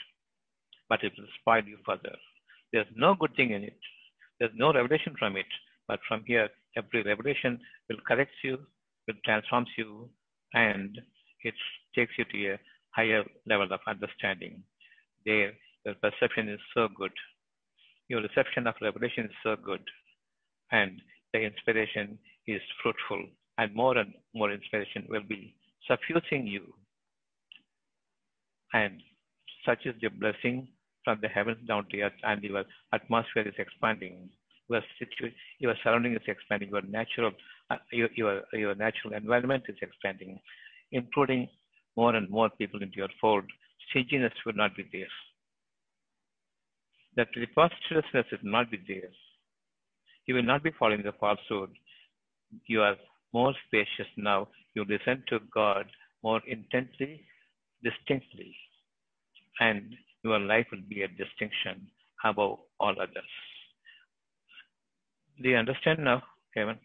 but it will spoil you further. There's no good thing in it. There's no revelation from it. But from here, every revelation will correct you, it transforms you and it takes you to a higher level of understanding. There, your perception is so good. Your reception of revelation is so good. And the inspiration is fruitful. And more and more inspiration will be suffusing you. And such is the blessing from the heavens down to earth, and your atmosphere is expanding. Your, situ- your surrounding is expanding. Your natural uh, your, your, your natural environment is expanding, including more and more people into your fold. Stinginess will not be there. That preposterousness will not be there. You will not be following the falsehood. You are more spacious now. You listen to God more intensely, distinctly, and your life will be a distinction above all others. Do you understand now, Kevin?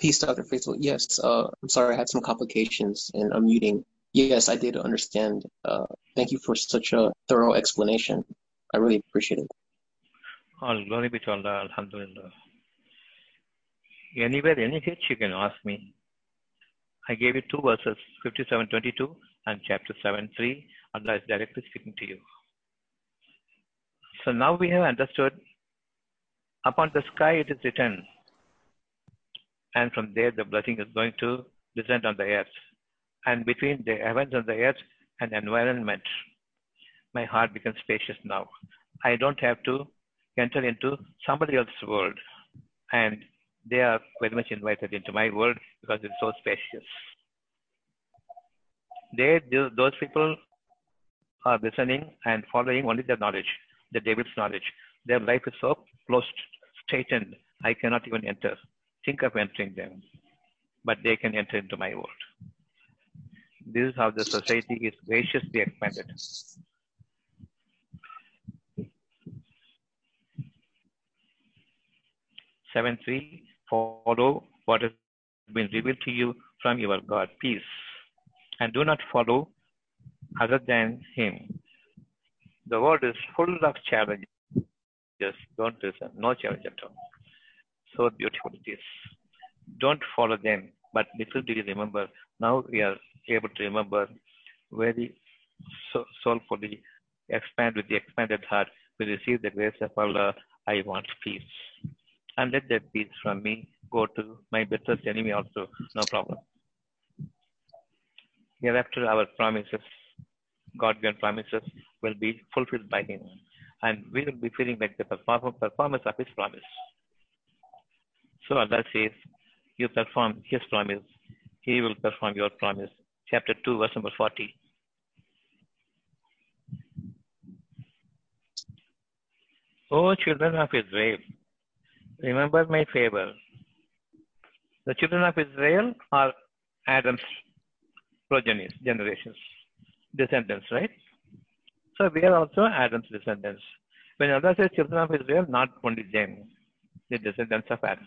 Peace, Dr. Faithful. Yes, uh, I'm sorry, I had some complications in unmuting. Yes, I did understand. Uh, thank you for such a thorough explanation. I really appreciate it. All glory be to Allah, Alhamdulillah. Anywhere, any hitch, you can ask me. I gave you two verses, 57.22 and chapter 7.3. Allah is directly speaking to you. So now we have understood upon the sky it is written, and from there the blessing is going to descend on the earth. And between the heavens and the earth and environment, my heart becomes spacious now. I don't have to enter into somebody else's world. And they are very much invited into my world because it's so spacious. They, those people are listening and following only their knowledge, the devil's knowledge. Their life is so closed, straightened, I cannot even enter think of entering them, but they can enter into my world. This is how the society is graciously expanded. Seven three, follow what has been revealed to you from your God, peace, and do not follow other than Him. The world is full of challenges. Just don't listen, no challenge at all so beautiful it is. Don't follow them, but little do you remember. Now we are able to remember very so, soulfully, expand with the expanded heart. We receive the grace of Allah. I want peace. And let that peace from me go to my bitterest enemy also. No problem. Hereafter, our promises, God given promises, will be fulfilled by Him. And we will be feeling like the performance of His promise. So Allah says, You perform His promise, He will perform your promise. Chapter 2, verse number 40. O children of Israel, remember my favor. The children of Israel are Adam's progenies, generations, descendants, right? So we are also Adam's descendants. When Allah says children of Israel, not only them, the descendants of Adam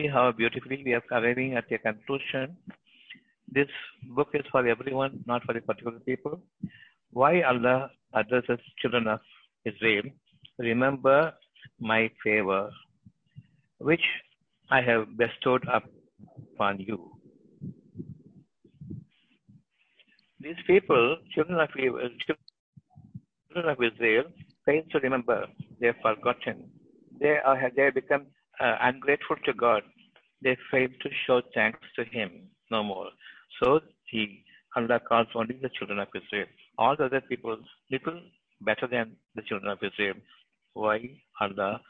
see how beautifully we are arriving at a conclusion. This book is for everyone, not for a particular people. Why Allah addresses children of Israel? Remember my favor, which I have bestowed upon you. These people, children of, children of Israel, fail to remember. They have forgotten. They, are, they become uh, ungrateful to God, they fail to show thanks to Him no more. So He, Allah calls only the children of Israel. All the other people, little better than the children of Israel. Why are the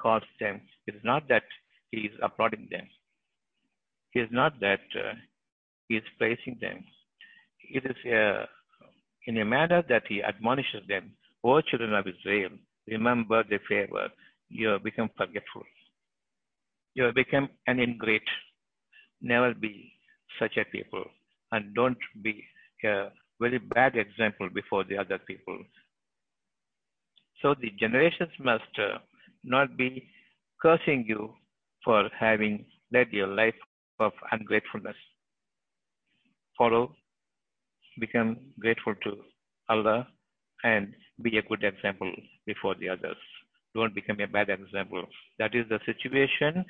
calls them? It is not that He is applauding them. It is not that uh, He is praising them. It is uh, in a manner that He admonishes them. O children of Israel, remember the favor. You have become forgetful you have become an ingrate. Never be such a people and don't be a very bad example before the other people. So the generations must uh, not be cursing you for having led your life of ungratefulness. Follow, become grateful to Allah, and be a good example before the others. Don't become a bad example. That is the situation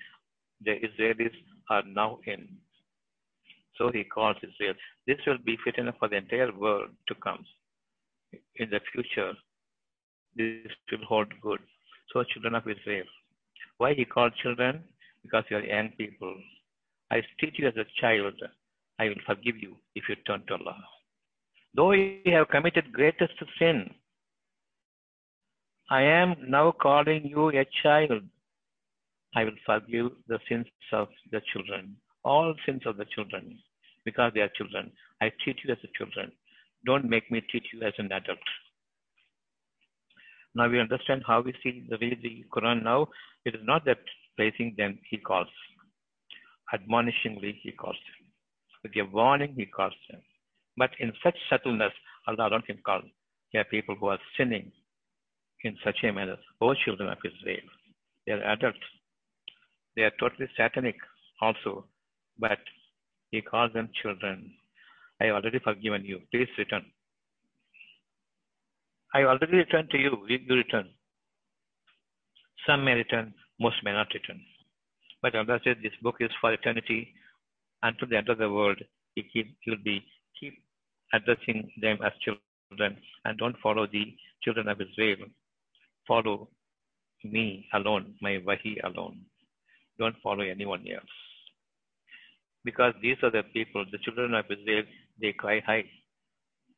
the Israelis are now in. So he calls Israel. This will be fit enough for the entire world to come. In the future, this will hold good. So children of Israel. Why he called children? Because you are young people. I treat you as a child. I will forgive you if you turn to Allah. Though you have committed greatest sin, I am now calling you a child. I will forgive the sins of the children, all sins of the children. because they are children. I treat you as a children. Don't make me treat you as an adult. Now we understand how we see the way the Quran now. It is not that praising them he calls. Admonishingly he calls them. With a warning he calls them. But in such subtleness, Allah don't can call. There are people who are sinning in such a manner. O children of Israel. They are adults. They are totally satanic also. But he calls them children. I have already forgiven you. Please return. I already returned to you. You return. Some may return, most may not return. But Allah says this book is for eternity until the end of the world. He, will be keep addressing them as children and don't follow the children of Israel. Follow me alone, my Wahi alone. Don't follow anyone else. Because these are the people, the children of Israel, they cry high.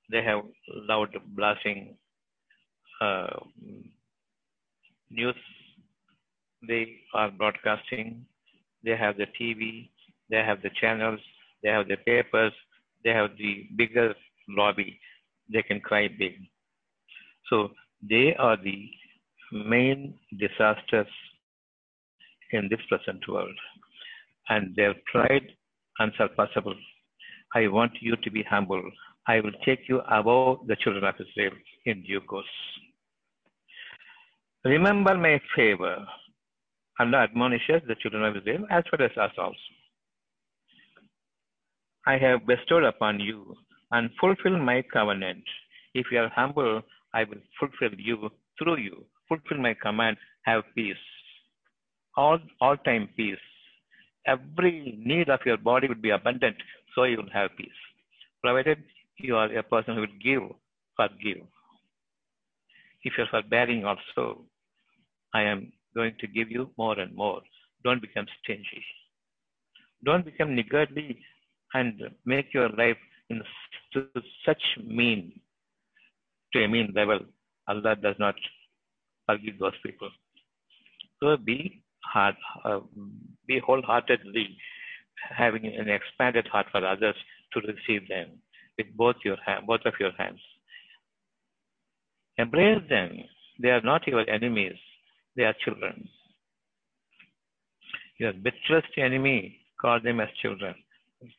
They have loud blasting uh, news they are broadcasting. They have the TV, they have the channels, they have the papers, they have the bigger lobby. They can cry big. So they are the main disasters in this present world. And their pride unsurpassable. I want you to be humble. I will take you above the children of Israel in due course. Remember my favor. Allah admonishes the children of Israel as well as us also. I have bestowed upon you and fulfill my covenant. If you are humble, I will fulfill you through you. Fulfill my command, have peace. All all time peace. Every need of your body will be abundant, so you will have peace. Provided you are a person who will give, forgive. If you are forbearing also, I am going to give you more and more. Don't become stingy. Don't become niggardly and make your life in to such mean to a mean level. Allah does not forgive those people. So be hard, uh, be wholeheartedly having an expanded heart for others to receive them with both your hand, both of your hands. Embrace them. They are not your enemies. They are children. Your bitterest enemy, call them as children.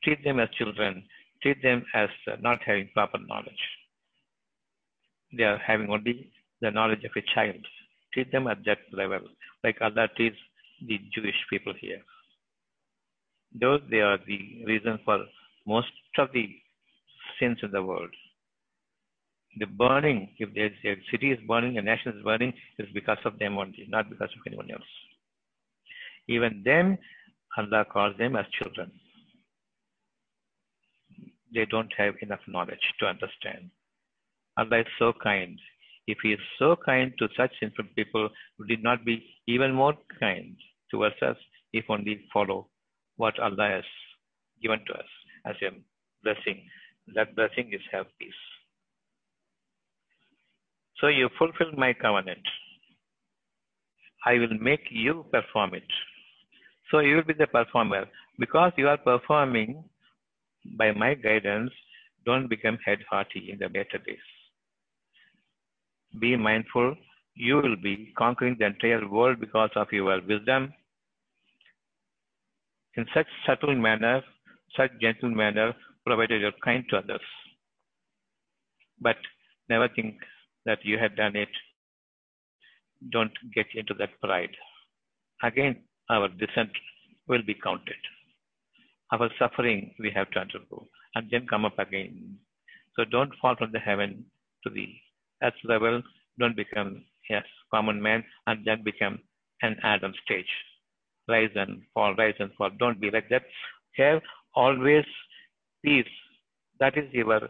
Treat them as children. Treat them as uh, not having proper knowledge. They are having only the knowledge of a child. Treat them at that level, like Allah treats the Jewish people here. Those they are the reason for most of the sins in the world. The burning, if there's a city is burning, a nation is burning, is because of them only, not because of anyone else. Even them, Allah calls them as children. They don't have enough knowledge to understand. Allah is so kind. If He is so kind to such sinful people, would He not be even more kind towards us if only follow what Allah has given to us as a blessing? That blessing is have peace. So you fulfill my covenant. I will make you perform it. So you will be the performer. Because you are performing by my guidance, don't become head hearty in the better days. Be mindful, you will be conquering the entire world because of your wisdom. In such subtle manner, such gentle manner, provided you're kind to others. But never think that you had done it. Don't get into that pride. Again, our descent will be counted. Our suffering we have to undergo and then come up again. So don't fall from the heaven to the earth level. Don't become yes common man and then become an Adam stage. Rise and fall, rise and fall. Don't be like that. Have always peace. That is your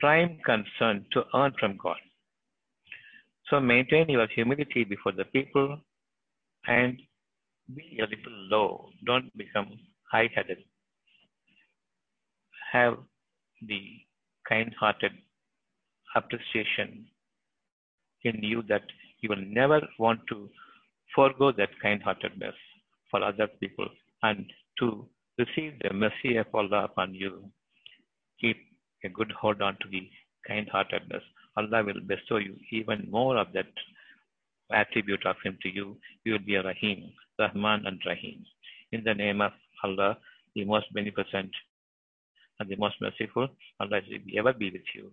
prime concern to earn from God. So maintain your humility before the people and be a little low. Don't become high headed. Have the kind hearted appreciation in you that you will never want to forego that kind heartedness for other people and to Receive the mercy of Allah upon you. Keep a good hold on to the kind heartedness. Allah will bestow you even more of that attribute of Him to you. You will be a Rahim, Rahman and Rahim. In the name of Allah, the most beneficent and the most merciful, Allah will ever be with you.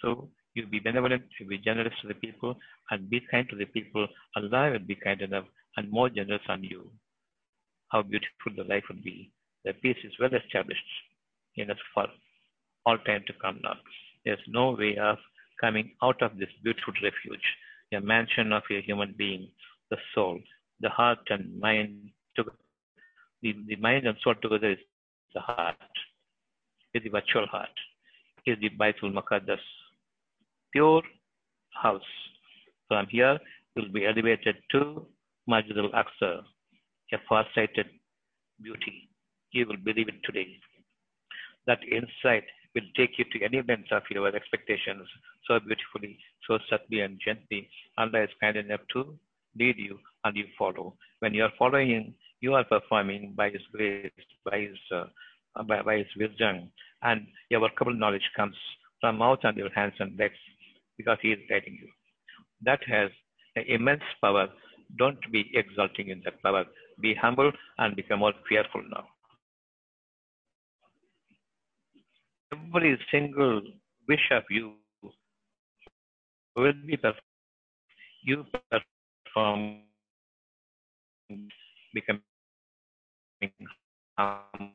So you be benevolent, you be generous to the people, and be kind to the people. Allah will be kind enough and more generous on you. How beautiful the life would be. The peace is well established in us for all time to come now. There's no way of coming out of this beautiful refuge, a mansion of a human being, the soul, the heart and mind together. The, the mind and soul together is the heart, is the virtual heart, is the Baitul Maqaddas, pure house. From here, you'll be elevated to Masjid al-Aqsa, a far-sighted beauty. You will believe it today. That insight will take you to any length of your expectations so beautifully, so subtly and gently. Allah is kind enough to lead you and you follow. When you are following, you are performing by His grace, by His, uh, by, by His wisdom, and your workable knowledge comes from out and your hands and legs because He is guiding you. That has immense power. Don't be exulting in that power. Be humble and become more fearful now. Every single wish of you will be perfect. You perform becoming um,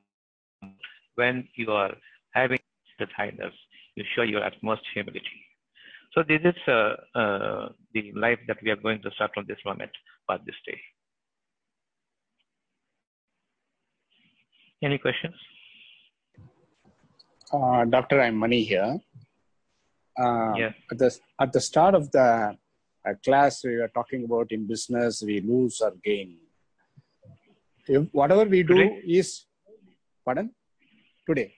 when you are having the highness, you show your utmost humility. So this is uh, uh, the life that we are going to start from this moment for this day. Any questions? Uh, Doctor, I'm Mani here. Uh, Yes. At the, at the start of the uh, class, we were talking about in business, we lose or gain. If whatever we do Today? is, pardon? Today.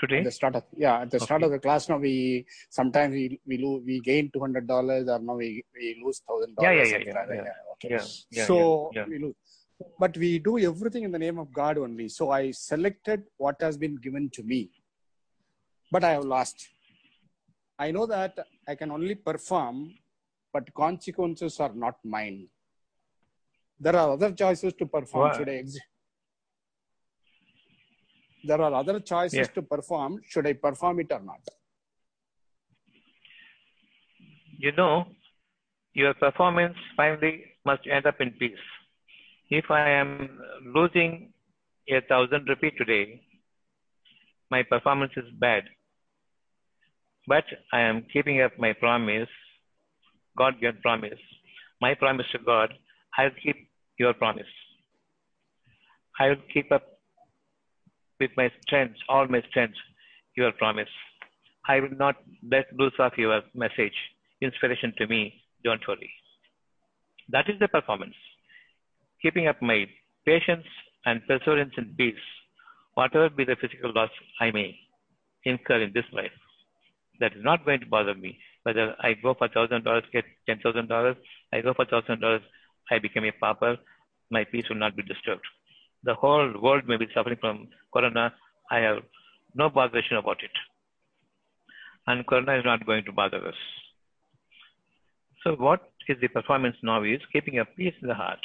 Today? At the start of yeah, at the start of the class now we sometimes we we lose we gain two hundred dollars or now we, we lose thousand Yeah, dollars. yeah, yeah, yeah, Okay. Yeah, yeah, so yeah, yeah. we lose. But we do everything in the name of God only. So I selected what has been given to me. But I have lost. I know that I can only perform, but consequences are not mine. There are other choices to perform. Why? Should I exit? There are other choices Yeah. to perform. Should I perform it or not? You know, your performance finally must end up in peace. If I am losing a thousand rupee today, my performance is bad. But I am keeping up my promise, God given promise. My promise to God, I'll keep your promise. I will keep up with my strength, all my strength, your promise. I will not let loose of your message, inspiration to me. Don't worry. That is the performance. Keeping up my patience and perseverance in peace, whatever be the physical loss I may incur in this life, that is not going to bother me. Whether I go for thousand dollars, get ten thousand dollars, I go for thousand dollars, I become a pauper, my peace will not be disturbed. The whole world may be suffering from corona. I have no botheration about it. And corona is not going to bother us. So what is the performance now is keeping a peace in the heart.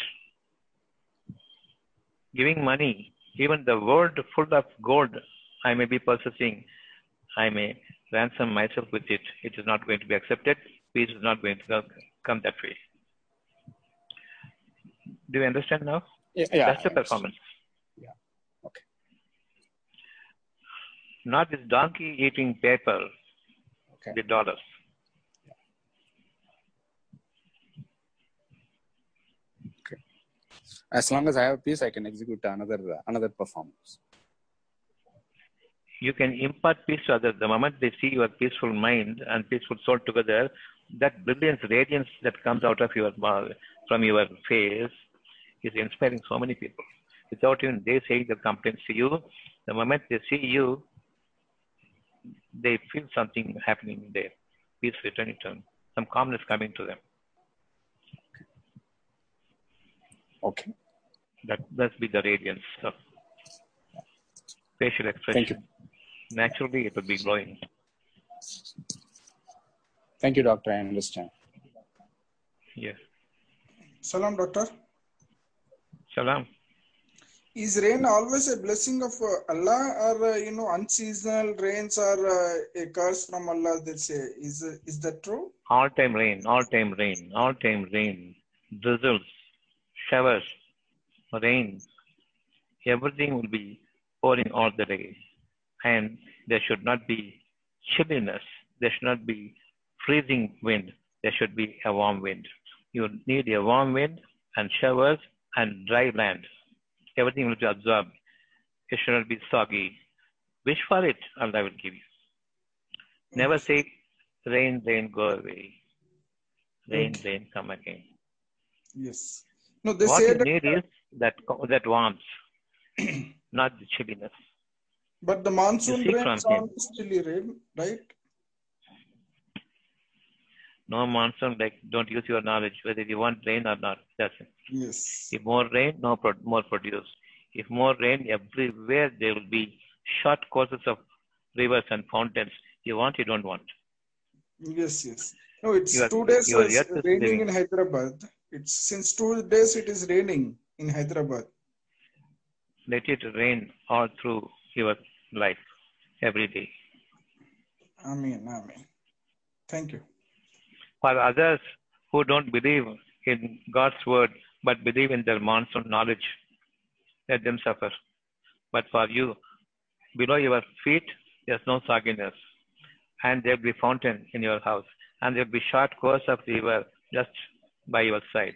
Giving money, even the world full of gold I may be possessing, I may ransom myself with it. It is not going to be accepted. Peace is not going to come- that way. Do you understand now? Yeah, yeah, That's the performance. Yeah. Okay. Not this donkey eating paper, Okay. the dollars. Okay. As long as I have peace, I can execute another another performance. You can impart peace to others. The moment they see your peaceful mind and peaceful soul together, that brilliance, radiance that comes out of your from your face is inspiring so many people. Without even they saying their complaints to you, the moment they see you, they feel something happening there. Peace returning to them, some calmness coming to them. Okay. That must be the radiance of facial expression. Thank you. Naturally, it will be growing. Thank you, doctor. I understand. Yes. Salam, doctor. Salam. Is rain always a blessing of uh, Allah, or uh, you know, unseasonal rains are uh, a curse from Allah? They say, is uh, is that true? All time rain, all time rain, all time rain, drizzles, showers, rain, everything will be pouring all the day. And there should not be chilliness, there should not be freezing wind, there should be a warm wind. You need a warm wind and showers and dry land. Everything will be absorbed. It should not be soggy. Wish for it, Allah will give you. Never say, rain, rain, go away. Rain, Okay. rain, come again. Yes. No, they what say you that, need is that that warmth, *clears throat* not the chilliness. But the monsoon see rains always chilly rain, right? No monsoon, like don't use your knowledge whether you want rain or not. That's it. Yes. If more rain, no pro- more produce. If more rain, everywhere there will be short courses of rivers and fountains. You want, you don't want. Yes, yes. No, it's are- two days it's raining living. in Hyderabad. It's since two days it is raining in Hyderabad. Let it rain all through your life, every day. Amen, amen. Thank you. For others who don't believe in God's word but believe in their monsoon knowledge, let them suffer. But for you, below your feet, there's no sogginess. And there'll be fountain in your house. And there'll be short course of river just by your side.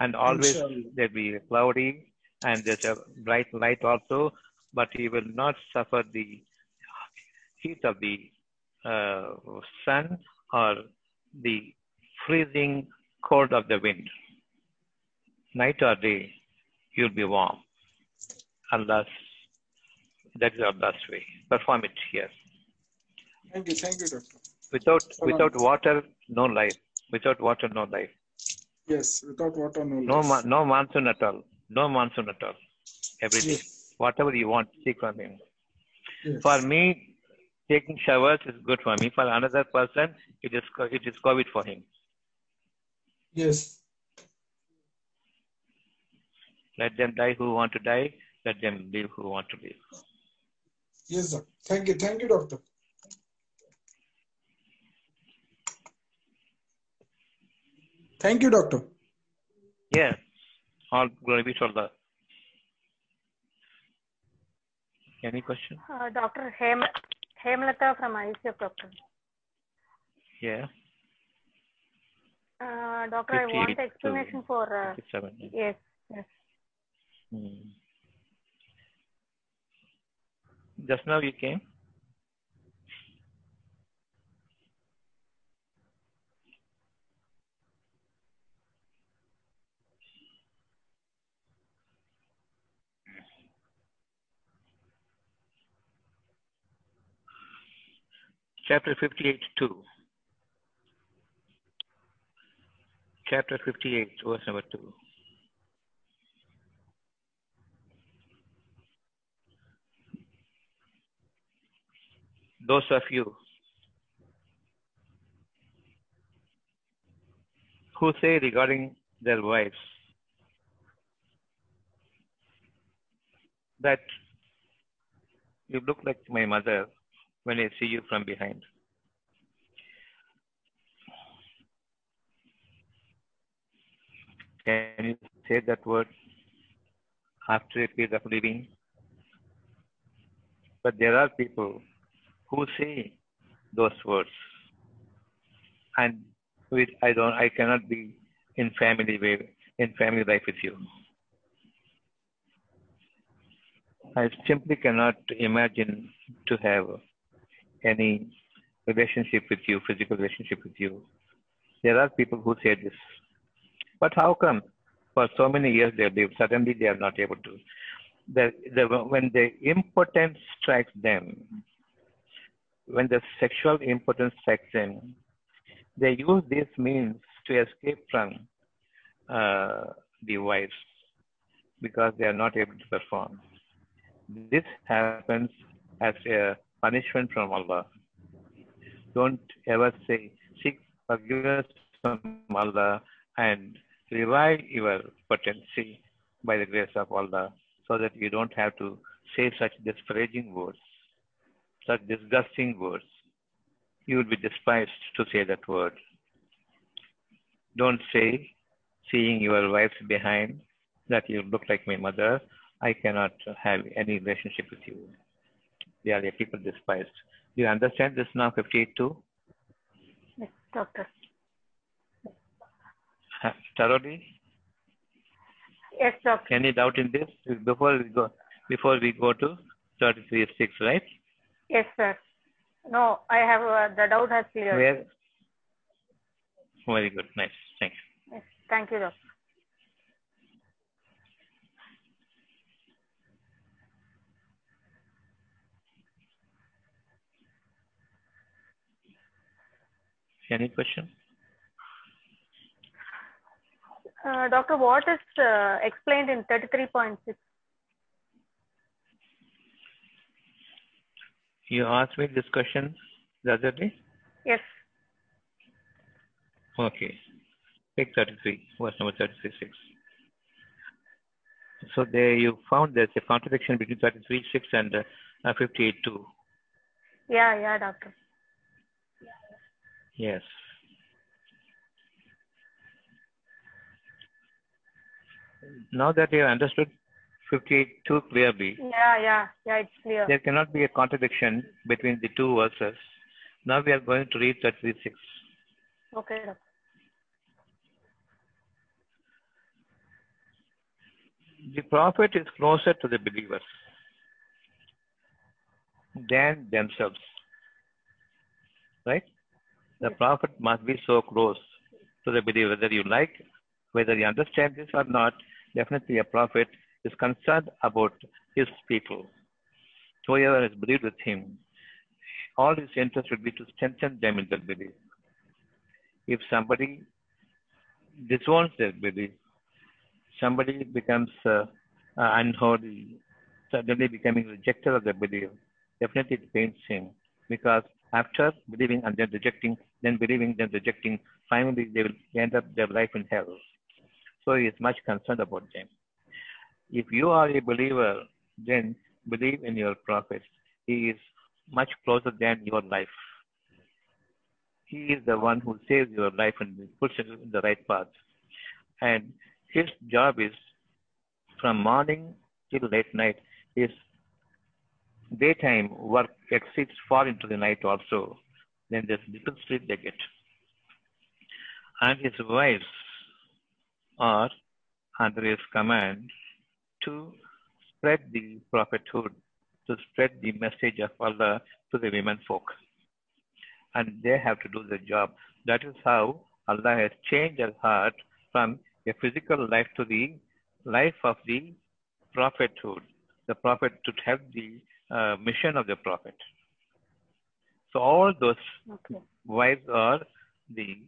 And always there'll be cloudy and there's a bright light also, but you will not suffer the heat of the uh, sun or the freezing cold of the wind. Night or day, you'll be warm. Allah's, that is Allah's way. Perform it here. Thank you, thank you, doctor. Without, without water, no life. Without water, no life. Yes, without water, no No, life. ma- no monsoon at all. No monsoon at all. Every day. Yes. Whatever you want, seek from Him. Yes. For me, taking showers is good for me. For another person, it is it is COVID for him. Yes. Let them die who want to die. Let them live who want to live. Yes, sir. Thank you, thank you, doctor. Thank you, doctor. Yes. All glory be to Allah. Any question? Uh, Dr. Hem, Hemlata from ICF, doctor. Yeah. Uh, doctor, I want explanation for, uh, 57. yes, yes. Hmm. Just now you came? Chapter 58 2. Chapter 58, verse number 2. those of you who say regarding their wives that you look like my mother when I see you from behind. Can you say that word after a period of living? But there are people who say those words and with i don't i cannot be in family way in family life with you i simply cannot imagine to have any relationship with you physical relationship with you. There are people who say this. But how come for so many years they live suddenly they are not able to? The, the, when the impotence strikes them when the sexual impotence strikes them, they use these means to escape from uh, the wives because they are not able to perform. This happens as a punishment from Allah. Don't ever say, seek forgiveness from Allah and revive your potency by the grace of Allah so that you don't have to say such disparaging words, such disgusting words. You will be despised to say that word. Don't say, seeing your wives behind, that you look like my mother, I cannot have any relationship with you. They are the people despised. Do you understand this now, 58 Yes, doctor. Uh, Thoroughly? Yes, doctor. Any doubt in this? Before we go, before we go to 33 6, right? Yes, sir. No, I have uh, the doubt has cleared. Where? Very good. Nice. Thank you. Yes, thank you, doctor. Any question? Uh, doctor, what is uh, explained in 33.6? You asked me this question the other day? Yes. Okay. Take 33, verse number 33, 6. So there you found there's a contradiction between 33, 6 and uh, 58, 2. Yeah, yeah, doctor. Yes. Now that you have understood 52 clearly, Yeah, yeah, yeah, it's clear. there cannot be a contradiction between the two verses. Now we are going to read 36. Okay. The prophet is closer to the believers than themselves. Right? The prophet must be so close to the believer, whether you like, whether you understand this or not, definitely a prophet is concerned about his people. Whoever has believed with him, all his interest would be to strengthen them in their belief. If somebody disowns their belief, somebody becomes uh, uh, unholy, suddenly becoming rejected of the belief, definitely it pains him because after believing and then rejecting, then believing, then rejecting, finally they will end up their life in hell. So he is much concerned about them. If you are a believer, then believe in your prophet. He is much closer than your life. He is the one who saves your life and puts it in the right path. And his job is from morning till late night. His daytime work exceeds far into the night also. Then there's little sleep they get. And his wives are under his command to spread the prophethood, to spread the message of Allah to the women folk. And they have to do the job. That is how Allah has changed their heart from a physical life to the life of the prophethood. The prophet to have the uh, mission of the prophet. So all those Okay. wives are the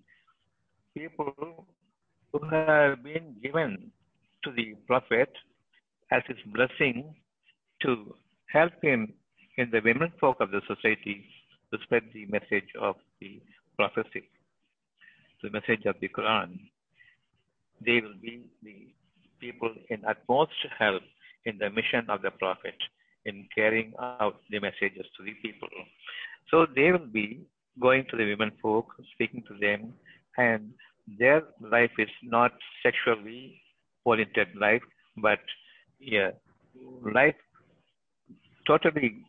people who have been given to the prophet as his blessing to help him in the women folk of the society to spread the message of the prophecy, the message of the Quran. They will be the people in utmost help in the mission of the prophet in carrying out the messages to the people. So they will be going to the women folk, speaking to them, and their life is not sexually oriented life, but yeah, life totally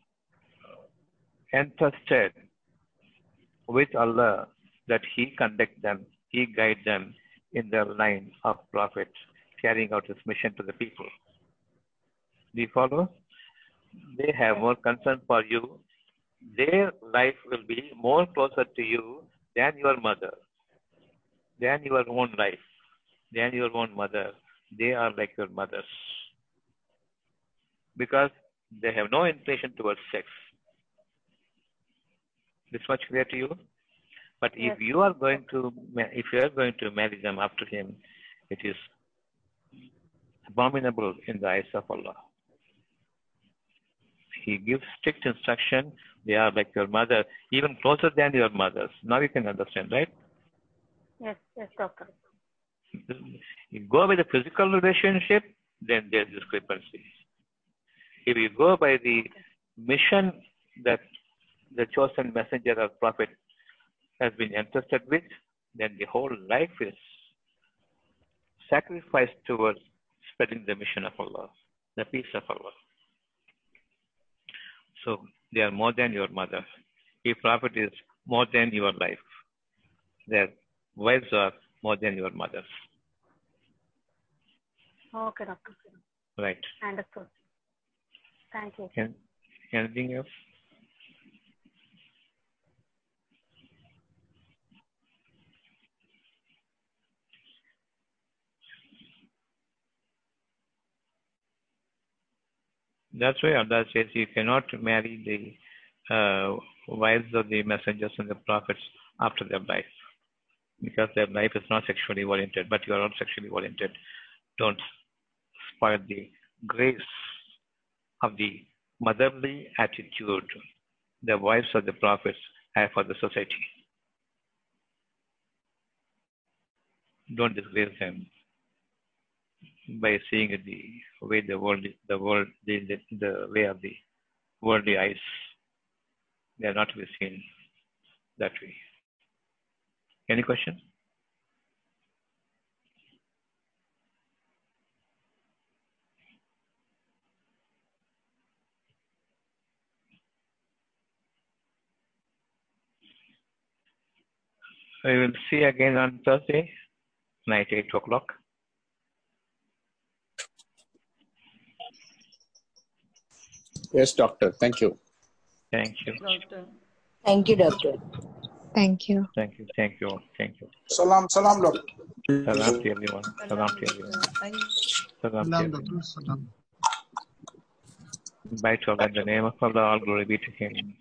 entrusted with Allah that He conduct them, He guide them in their line of prophet, carrying out His mission to the people. Do you follow? They have more concern for you. Their life will be more closer to you than your mother, than your own life, than your own mother. They are like your mothers because they have no inclination towards sex. This much clear to you? But if you are going to, if you are going to marry them after him, it is abominable in the eyes of Allah. He gives strict instruction. They are like your mother, even closer than your mothers. Now you can understand, right? Yes, yes, doctor. You go by the physical relationship, then there's discrepancy. If you go by the mission that the chosen messenger or prophet has been entrusted with, then the whole life is sacrificed towards spreading the mission of Allah, the peace of Allah. So they are more than your mother. If prophet is more than your life, their wives are more than your mothers. Okay, doctor. Right. Understood. Thank you. Can, anything else? That's why Allah says you cannot marry the uh, wives of the messengers and the prophets after their life. Because their life is not sexually oriented, but you are not sexually oriented. Don't spoil the grace of the motherly attitude the wives of the prophets have for the society. Don't disgrace them by seeing the way the world, the world, the, the, the way of the worldly eyes. They are not to be seen that way. Any question? We will see again on Thursday, night 8 o'clock. Yes, doctor. Thank you. Thank you. Doctor. Thank you, doctor. Thank you. Thank you. Thank you. Thank you. Salam, salam, doctor. Salam to everyone. Salam to everyone. Thank. Salam to Salam, everyone. Doctor. Salam. By to Allah, in the name of Allah, all glory be to Him.